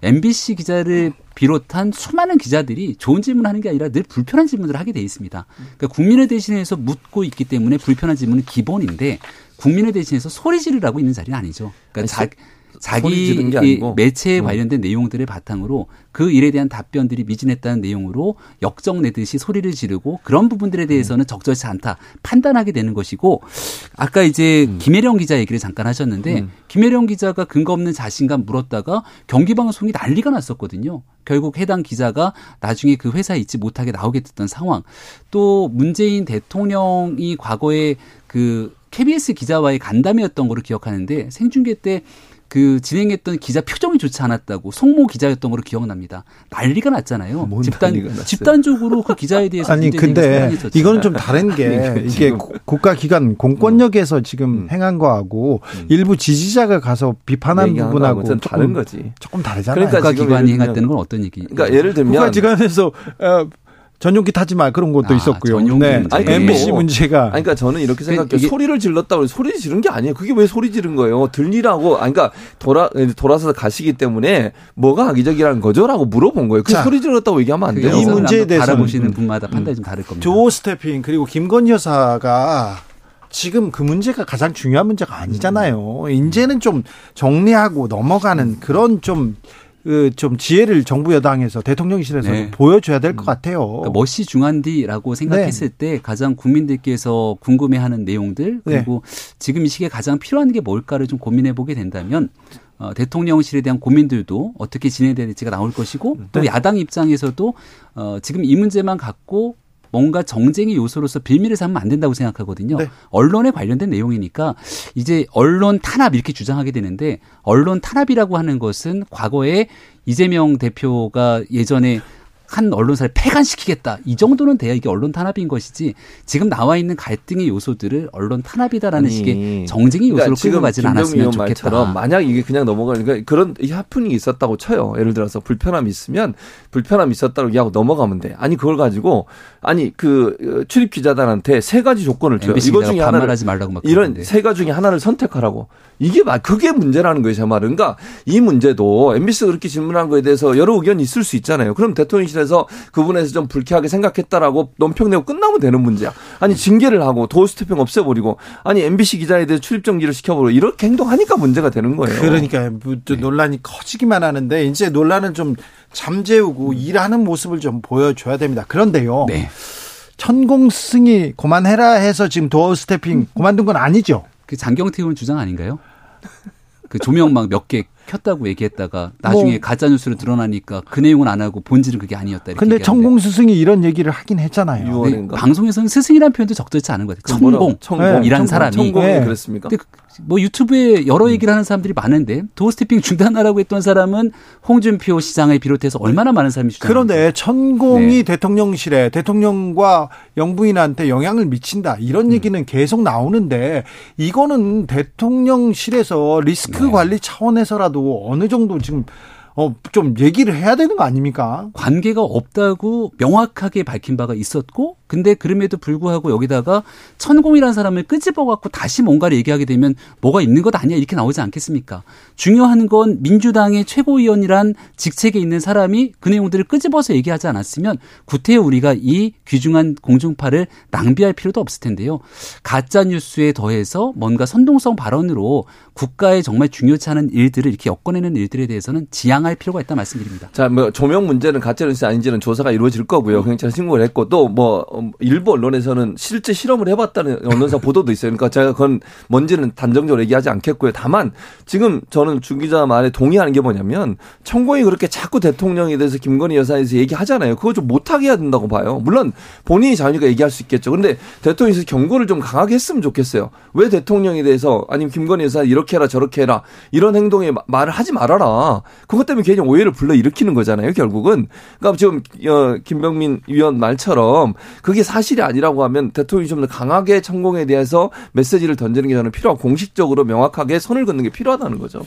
MBC 기자를 비롯한 수많은 기자들이 좋은 질문하는 게 아니라 늘 불편한 질문을 하게 돼 있습니다. 그러니까 국민을 대신해서 묻고 있기 때문에 불편한 질문은 기본인데 국민을 대신해서 소리 지르라고 있는 자리는 아니죠. 그러니까 자, 자기 매체에 음. 관련된 내용들을 바탕으로 그 일에 대한 답변들이 미진했다는 내용으로 역정 내듯이 소리를 지르고 그런 부분들에 대해서는 음. 적절치 않다 판단하게 되는 것이고 아까 이제 음. 김혜령 기자 얘기를 잠깐 하셨는데 음. 김혜령 기자가 근거 없는 자신감 물었다가 경기 방송이 난리가 났었거든요. 결국 해당 기자가 나중에 그 회사에 있지 못하게 나오게 됐던 상황. 또 문재인 대통령이 과거에 그 KBS 기자와의 간담회였던 거로 기억하는데 생중계 때 그 진행했던 기자 표정이 좋지 않았다고 송모 기자였던 거로 기억납니다. 난리가 났잖아요. 집단 집단적으로 그 기자에 대해서 아니 근데 이거는 좀 다른 게 이게 국가 기관 공권력에서 음. 지금 음. 행한 거하고 음. 일부 지지자가 가서 비판한 부분하고 조금 다른 거지. 조금 다르잖아요. 그러니까 국가 기관이 행했다는 건 어떤 얘기? 그러니까 예를 들면 국가 기관에서 어, 전용기 타지 마 그런 것도 아, 있었고요. 전용기 네. 아니, MBC 문제가. 아니, 그러니까 저는 이렇게 생각해요. 소리를 질렀다고 소리 지른 게 아니에요. 그게 왜 소리 지른 거예요? 들리라고. 아니, 그러니까 돌아 돌아서 가시기 때문에 뭐가 악의적이라는 거죠라고 물어본 거예요. 그 소리 질렀다고 얘기하면 안 돼요. 이 문제에 대해서 바라보시는 분마다 판단이 좀 다를 겁니다. 조 스태핑 그리고 김건희 여사가 지금 그 문제가 가장 중요한 문제가 아니잖아요. 이제는 좀 정리하고 넘어가는 그런 좀그 좀 지혜를 정부 여당에서 대통령실에서 네. 보여줘야 될것 음. 같아요. 그러니까 멋이 중한디라고 생각했을 네. 때 가장 국민들께서 궁금해하는 내용들 네. 그리고 네. 지금 이 시기에 가장 필요한 게 뭘까를 좀 고민해 보게 된다면 어, 대통령실에 대한 고민들도 어떻게 진행돼야 될지가 나올 것이고 또 네. 야당 입장에서도 어, 지금 이 문제만 갖고 뭔가 정쟁의 요소로서 빌미를 삼으면 안 된다고 생각하거든요. 네. 언론에 관련된 내용이니까 이제 언론 탄압 이렇게 주장하게 되는데 언론 탄압이라고 하는 것은 과거에 이재명 대표가 예전에 한 언론사를 폐간시키겠다. 이 정도는 돼야 이게 언론 탄압인 것이지 지금 나와 있는 갈등의 요소들을 언론 탄압이다라는 아니, 식의 정쟁의 요소로 그러니까 끌고 가지는 않았으면 좋겠다. 만약 이게 그냥 넘어가니까 그러니까 그런 하프닝이 있었다고 쳐요. 예를 들어서 불편함이 있으면 불편함이 있었다고 얘기하고 넘어가면 돼. 아니 그걸 가지고 아니 그 어, 출입 기자들한테 세 가지 조건을 줘요. 이거 중에 하나를 하지 말라고 막 이런 세 가지 중에 하나를 선택하라고. 이게 막 그게 문제라는 거예요, 제 말은. 그러니까 이 문제도 MBC가 그렇게 질문한 거에 대해서 여러 의견이 있을 수 있잖아요. 그럼 대통령실 에서 그분에서 좀 불쾌하게 생각했다라고 논평 내고 끝나면 되는 문제야. 아니 징계를 하고 doorstepping 없애버리고 아니 MBC 기자에 대해 출입 정지를 시켜버리고 이렇게 행동하니까 문제가 되는 거예요. 그러니까 뭐 네. 논란이 커지기만 하는데 이제 논란은 좀 잠재우고 일하는 모습을 좀 보여줘야 됩니다. 그런데요. 네. 천공 스승이 그만해라 해서 지금 doorstepping 그만둔 건 아니죠. 그 장경태 의원 주장 아닌가요? 그 조명 막 몇 개 켰다고 얘기했다가 나중에 뭐, 가짜 뉴스로 드러나니까 그 내용은 안 하고 본질은 그게 아니었다. 근데 천공 스승이 이런 얘기를 하긴 했잖아요. 네, 방송에서는 스승이라는 표현도 적절치 않은 것 같아요. 천공, 천공이란 네, 사람이. 천공이 네. 그랬습니까? 근데 뭐 유튜브에 여러 음. 얘기를 하는 사람들이 많은데 도어스태핑 중단하라고 했던 사람은 홍준표 시장을 비롯해서 얼마나 많은 사람이 주장 그런데 천공이 네. 대통령실에 대통령과 영부인한테 영향을 미친다 이런 음. 얘기는 계속 나오는데 이거는 대통령실에서 리스크 네. 관리 차원에서라도 어느 정도 지금 어, 좀 얘기를 해야 되는 거 아닙니까? 관계가 없다고 명확하게 밝힌 바가 있었고, 근데 그럼에도 불구하고 여기다가 천공이라는 사람을 끄집어갖고 다시 뭔가를 얘기하게 되면 뭐가 있는 것 아니야 이렇게 나오지 않겠습니까? 중요한 건 민주당의 최고위원이란 직책에 있는 사람이 그 내용들을 끄집어서 얘기하지 않았으면 구태여 우리가 이 귀중한 공중파를 낭비할 필요도 없을 텐데요. 가짜 뉴스에 더해서 뭔가 선동성 발언으로 국가에 정말 중요치 않은 일들을 이렇게 엮어내는 일들에 대해서는 지양할 필요가 있다 말씀드립니다. 자, 뭐 조명 문제는 가짜 뉴스 아닌지는 조사가 이루어질 거고요. 경찰 신고를 했고 또뭐 어, 일부 언론에서는 실제 실험을 해봤다는 언론사 *laughs* 보도도 있어요. 그러니까 제가 그건 뭔지는 단정적으로 얘기하지 않겠고요. 다만 지금 저는 주 기자 말에 동의하는 게 뭐냐면 청공이 그렇게 자꾸 대통령에 대해서 김건희 여사에 대해서 얘기하잖아요. 그거 좀 못하게 해야 된다고 봐요. 물론 본인이 자유니까 얘기할 수 있겠죠. 그런데 대통령에서 경고를 좀 강하게 했으면 좋겠어요. 왜 대통령에 대해서 아니면 김건희 여사 이렇게 해라 저렇게 해라 이런 행동에 말을 하지 말아라. 그것 때문에 괜히 오해를 불러 일으키는 거잖아요. 결국은 그러니까 지금 어, 김병민 위원 말처럼 그게 사실이 아니라고 하면 대통령이 좀 더 강하게 천공에 대해서 메시지를 던지는 게 저는 필요하고 공식적으로 명확하게 선을 긋는 게 필요하다는 거죠.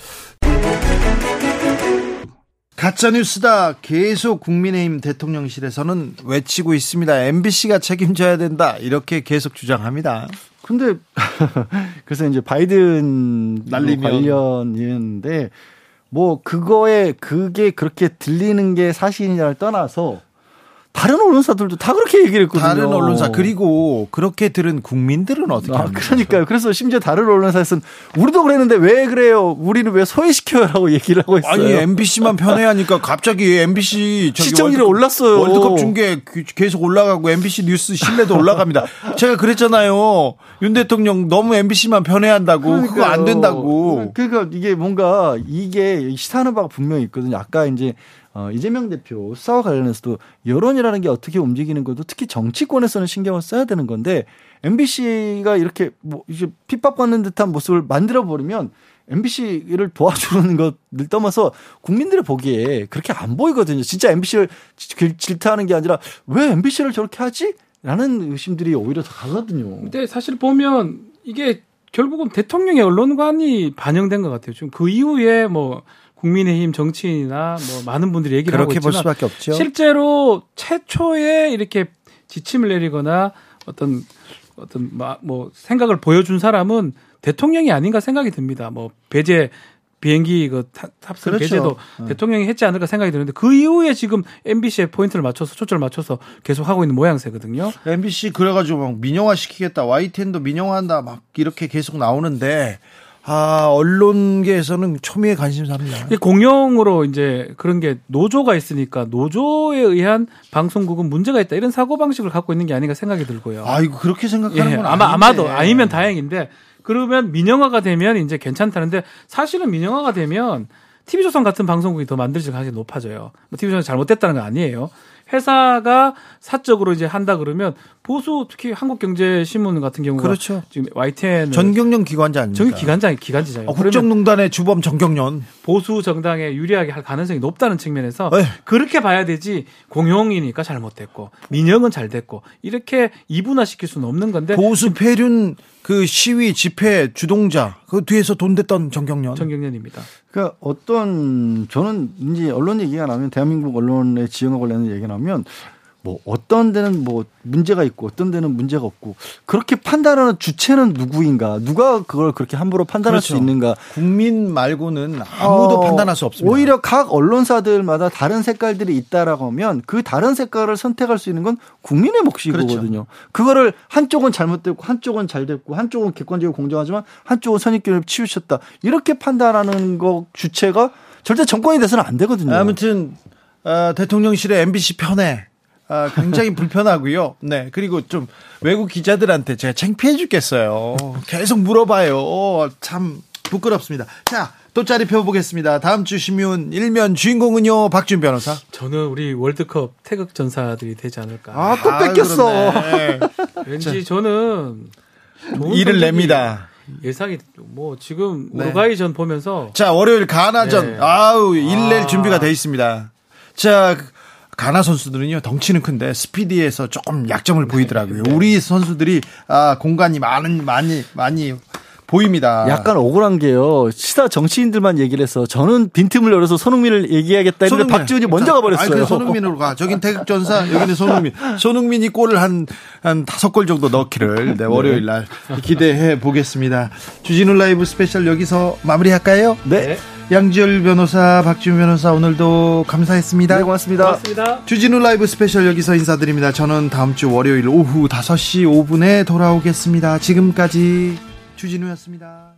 가짜뉴스다. 계속 국민의힘 대통령실에서는 외치고 있습니다. MBC가 책임져야 된다. 이렇게 계속 주장합니다. 근데 *laughs* 그래서 이제 바이든 날리면 관련이었는데 뭐 그거에 그게 그렇게 들리는 게 사실이냐를 떠나서 다른 언론사들도 다 그렇게 얘기를 했거든요. 다른 언론사 그리고 그렇게 들은 국민들은 어떻게 아, 그러니까요. 그래서 심지어 다른 언론사에서는 우리도 그랬는데 왜 그래요? 우리는 왜 소외시켜요라고 얘기를 하고 있어요. 아니 MBC만 편애하니까 갑자기 MBC 시청률이 올랐어요. 월드컵 중계 계속 올라가고 MBC 뉴스 신뢰도 올라갑니다. *laughs* 제가 그랬잖아요. 윤 대통령 너무 MBC만 편애한다고 그러니까요. 그거 안 된다고. 그러니까 이게 뭔가 이게 시사하는 바가 분명히 있거든요. 아까 이제 어, 이재명 대표 수사와 관련해서도 여론이라는 게 어떻게 움직이는 것도 특히 정치권에서는 신경을 써야 되는 건데 MBC가 이렇게 뭐 이제 핍박받는 듯한 모습을 만들어 버리면 MBC를 도와주는 *laughs* 것을 떠나서 국민들의 보기에 그렇게 안 보이거든요. 진짜 MBC를 질타하는 게 아니라 왜 MBC를 저렇게 하지? 라는 의심들이 오히려 더 가거든요. 근데 사실 보면 이게 결국은 대통령의 언론관이 반영된 것 같아요. 지금 그 이후에 뭐 국민의힘 정치인이나 뭐 많은 분들이 얘기를 하고 있지만 수밖에 없죠. 실제로 최초에 이렇게 지침을 내리거나 어떤 어떤 뭐 생각을 보여준 사람은 대통령이 아닌가 생각이 듭니다. 뭐 배제 비행기 그 탑승 그렇죠. 배제도 네. 대통령이 했지 않을까 생각이 드는데 그 이후에 지금 MBC에 포인트를 맞춰서 초점을 맞춰서 계속 하고 있는 모양새거든요. MBC 그래가지고 막 민영화 시키겠다, YTN도 민영화한다 막 이렇게 계속 나오는데 아, 언론계에서는 초미의 관심사입니다. 공영으로 이제 그런 게 노조가 있으니까 노조에 의한 방송국은 문제가 있다 이런 사고 방식을 갖고 있는 게 아닌가 생각이 들고요. 아, 이거 그렇게 생각하는 예, 건 아마 아닌데. 아마도 아니면 다행인데 그러면 민영화가 되면 이제 괜찮다는데 사실은 민영화가 되면 TV조선 같은 방송국이 더 만들어질 가능성이 높아져요. 뭐 TV조선이 잘못됐다는 건 아니에요. 회사가 사적으로 이제 한다 그러면 보수 특히 한국경제신문 같은 경우가 그렇죠. 지금 YTN 전경련 기관자 아닙니까? 저기 기관장 기관지잖아요. 어, 국정농단의 주범 전경련 보수 정당에 유리하게 할 가능성이 높다는 측면에서 에이. 네. 그렇게 봐야 되지 공용이니까 잘못됐고 민영은 잘 됐고 이렇게 이분화시킬 수는 없는 건데 보수 폐륜 그 시위 집회 주동자 그 뒤에서 돈 댔던 정경련 정경련입니다. 그러니까 어떤 저는 이제 언론 얘기가 나면 대한민국 언론의 지형과 관련된 얘기가 나면 뭐 어떤 데는 뭐 문제가 있고 어떤 데는 문제가 없고 그렇게 판단하는 주체는 누구인가 누가 그걸 그렇게 함부로 판단할 그렇죠. 수 있는가 국민 말고는 아무도 어, 판단할 수 없습니다. 오히려 각 언론사들마다 다른 색깔들이 있다라고 하면 그 다른 색깔을 선택할 수 있는 건 국민의 몫이거든요. 그렇죠. 그거를 한쪽은 잘못됐고 한쪽은 잘 됐고 한쪽은 객관적이고 공정하지만 한쪽은 선입견을 치우쳤다 이렇게 판단하는 거 주체가 절대 정권이 돼서는 안 되거든요. 아무튼 어, 대통령실의 MBC 편에 아, 굉장히 불편하고요. 네. 그리고 좀 외국 기자들한테 제가 창피해 죽겠어요. 계속 물어봐요. 참 부끄럽습니다. 자, 또 짜리 펴보겠습니다. 다음 주 신문 일면 주인공은요, 박준 변호사. 저는 우리 월드컵 태극 전사들이 되지 않을까. 아, 또 아, 뺏겼어. 왠지 저는 일을 냅니다. 예상이 뭐 지금 네. 우루과이전 보면서 자 월요일 가나전 네. 아우 일낼 아. 준비가 돼 있습니다. 자 가나 선수들은요 덩치는 큰데 스피디에서 조금 약점을 보이더라고요. 네. 우리 선수들이 아 공간이 많은 많이 많이 보입니다. 약간 억울한 게요. 시사 정치인들만 얘기를 해서 저는 빈틈을 열어서 손흥민을 얘기하겠다 했는데 박지훈이 먼저 가버렸어요. 아니, 손흥민으로 가. 저긴 태극전사, 여기는 손흥민. *laughs* 손흥민이 골을 한, 한 다섯 골 정도 넣기를 네, 월요일 날 기대해 보겠습니다. 주진우 라이브 스페셜 여기서 마무리할까요? 네. 양지열 변호사, 박지훈 변호사 오늘도 감사했습니다. 네, 고맙습니다. 고맙습니다. 주진우 라이브 스페셜 여기서 인사드립니다. 저는 다음 주 월요일 오후 5시 5분에 돌아오겠습니다. 지금까지 주진우였습니다.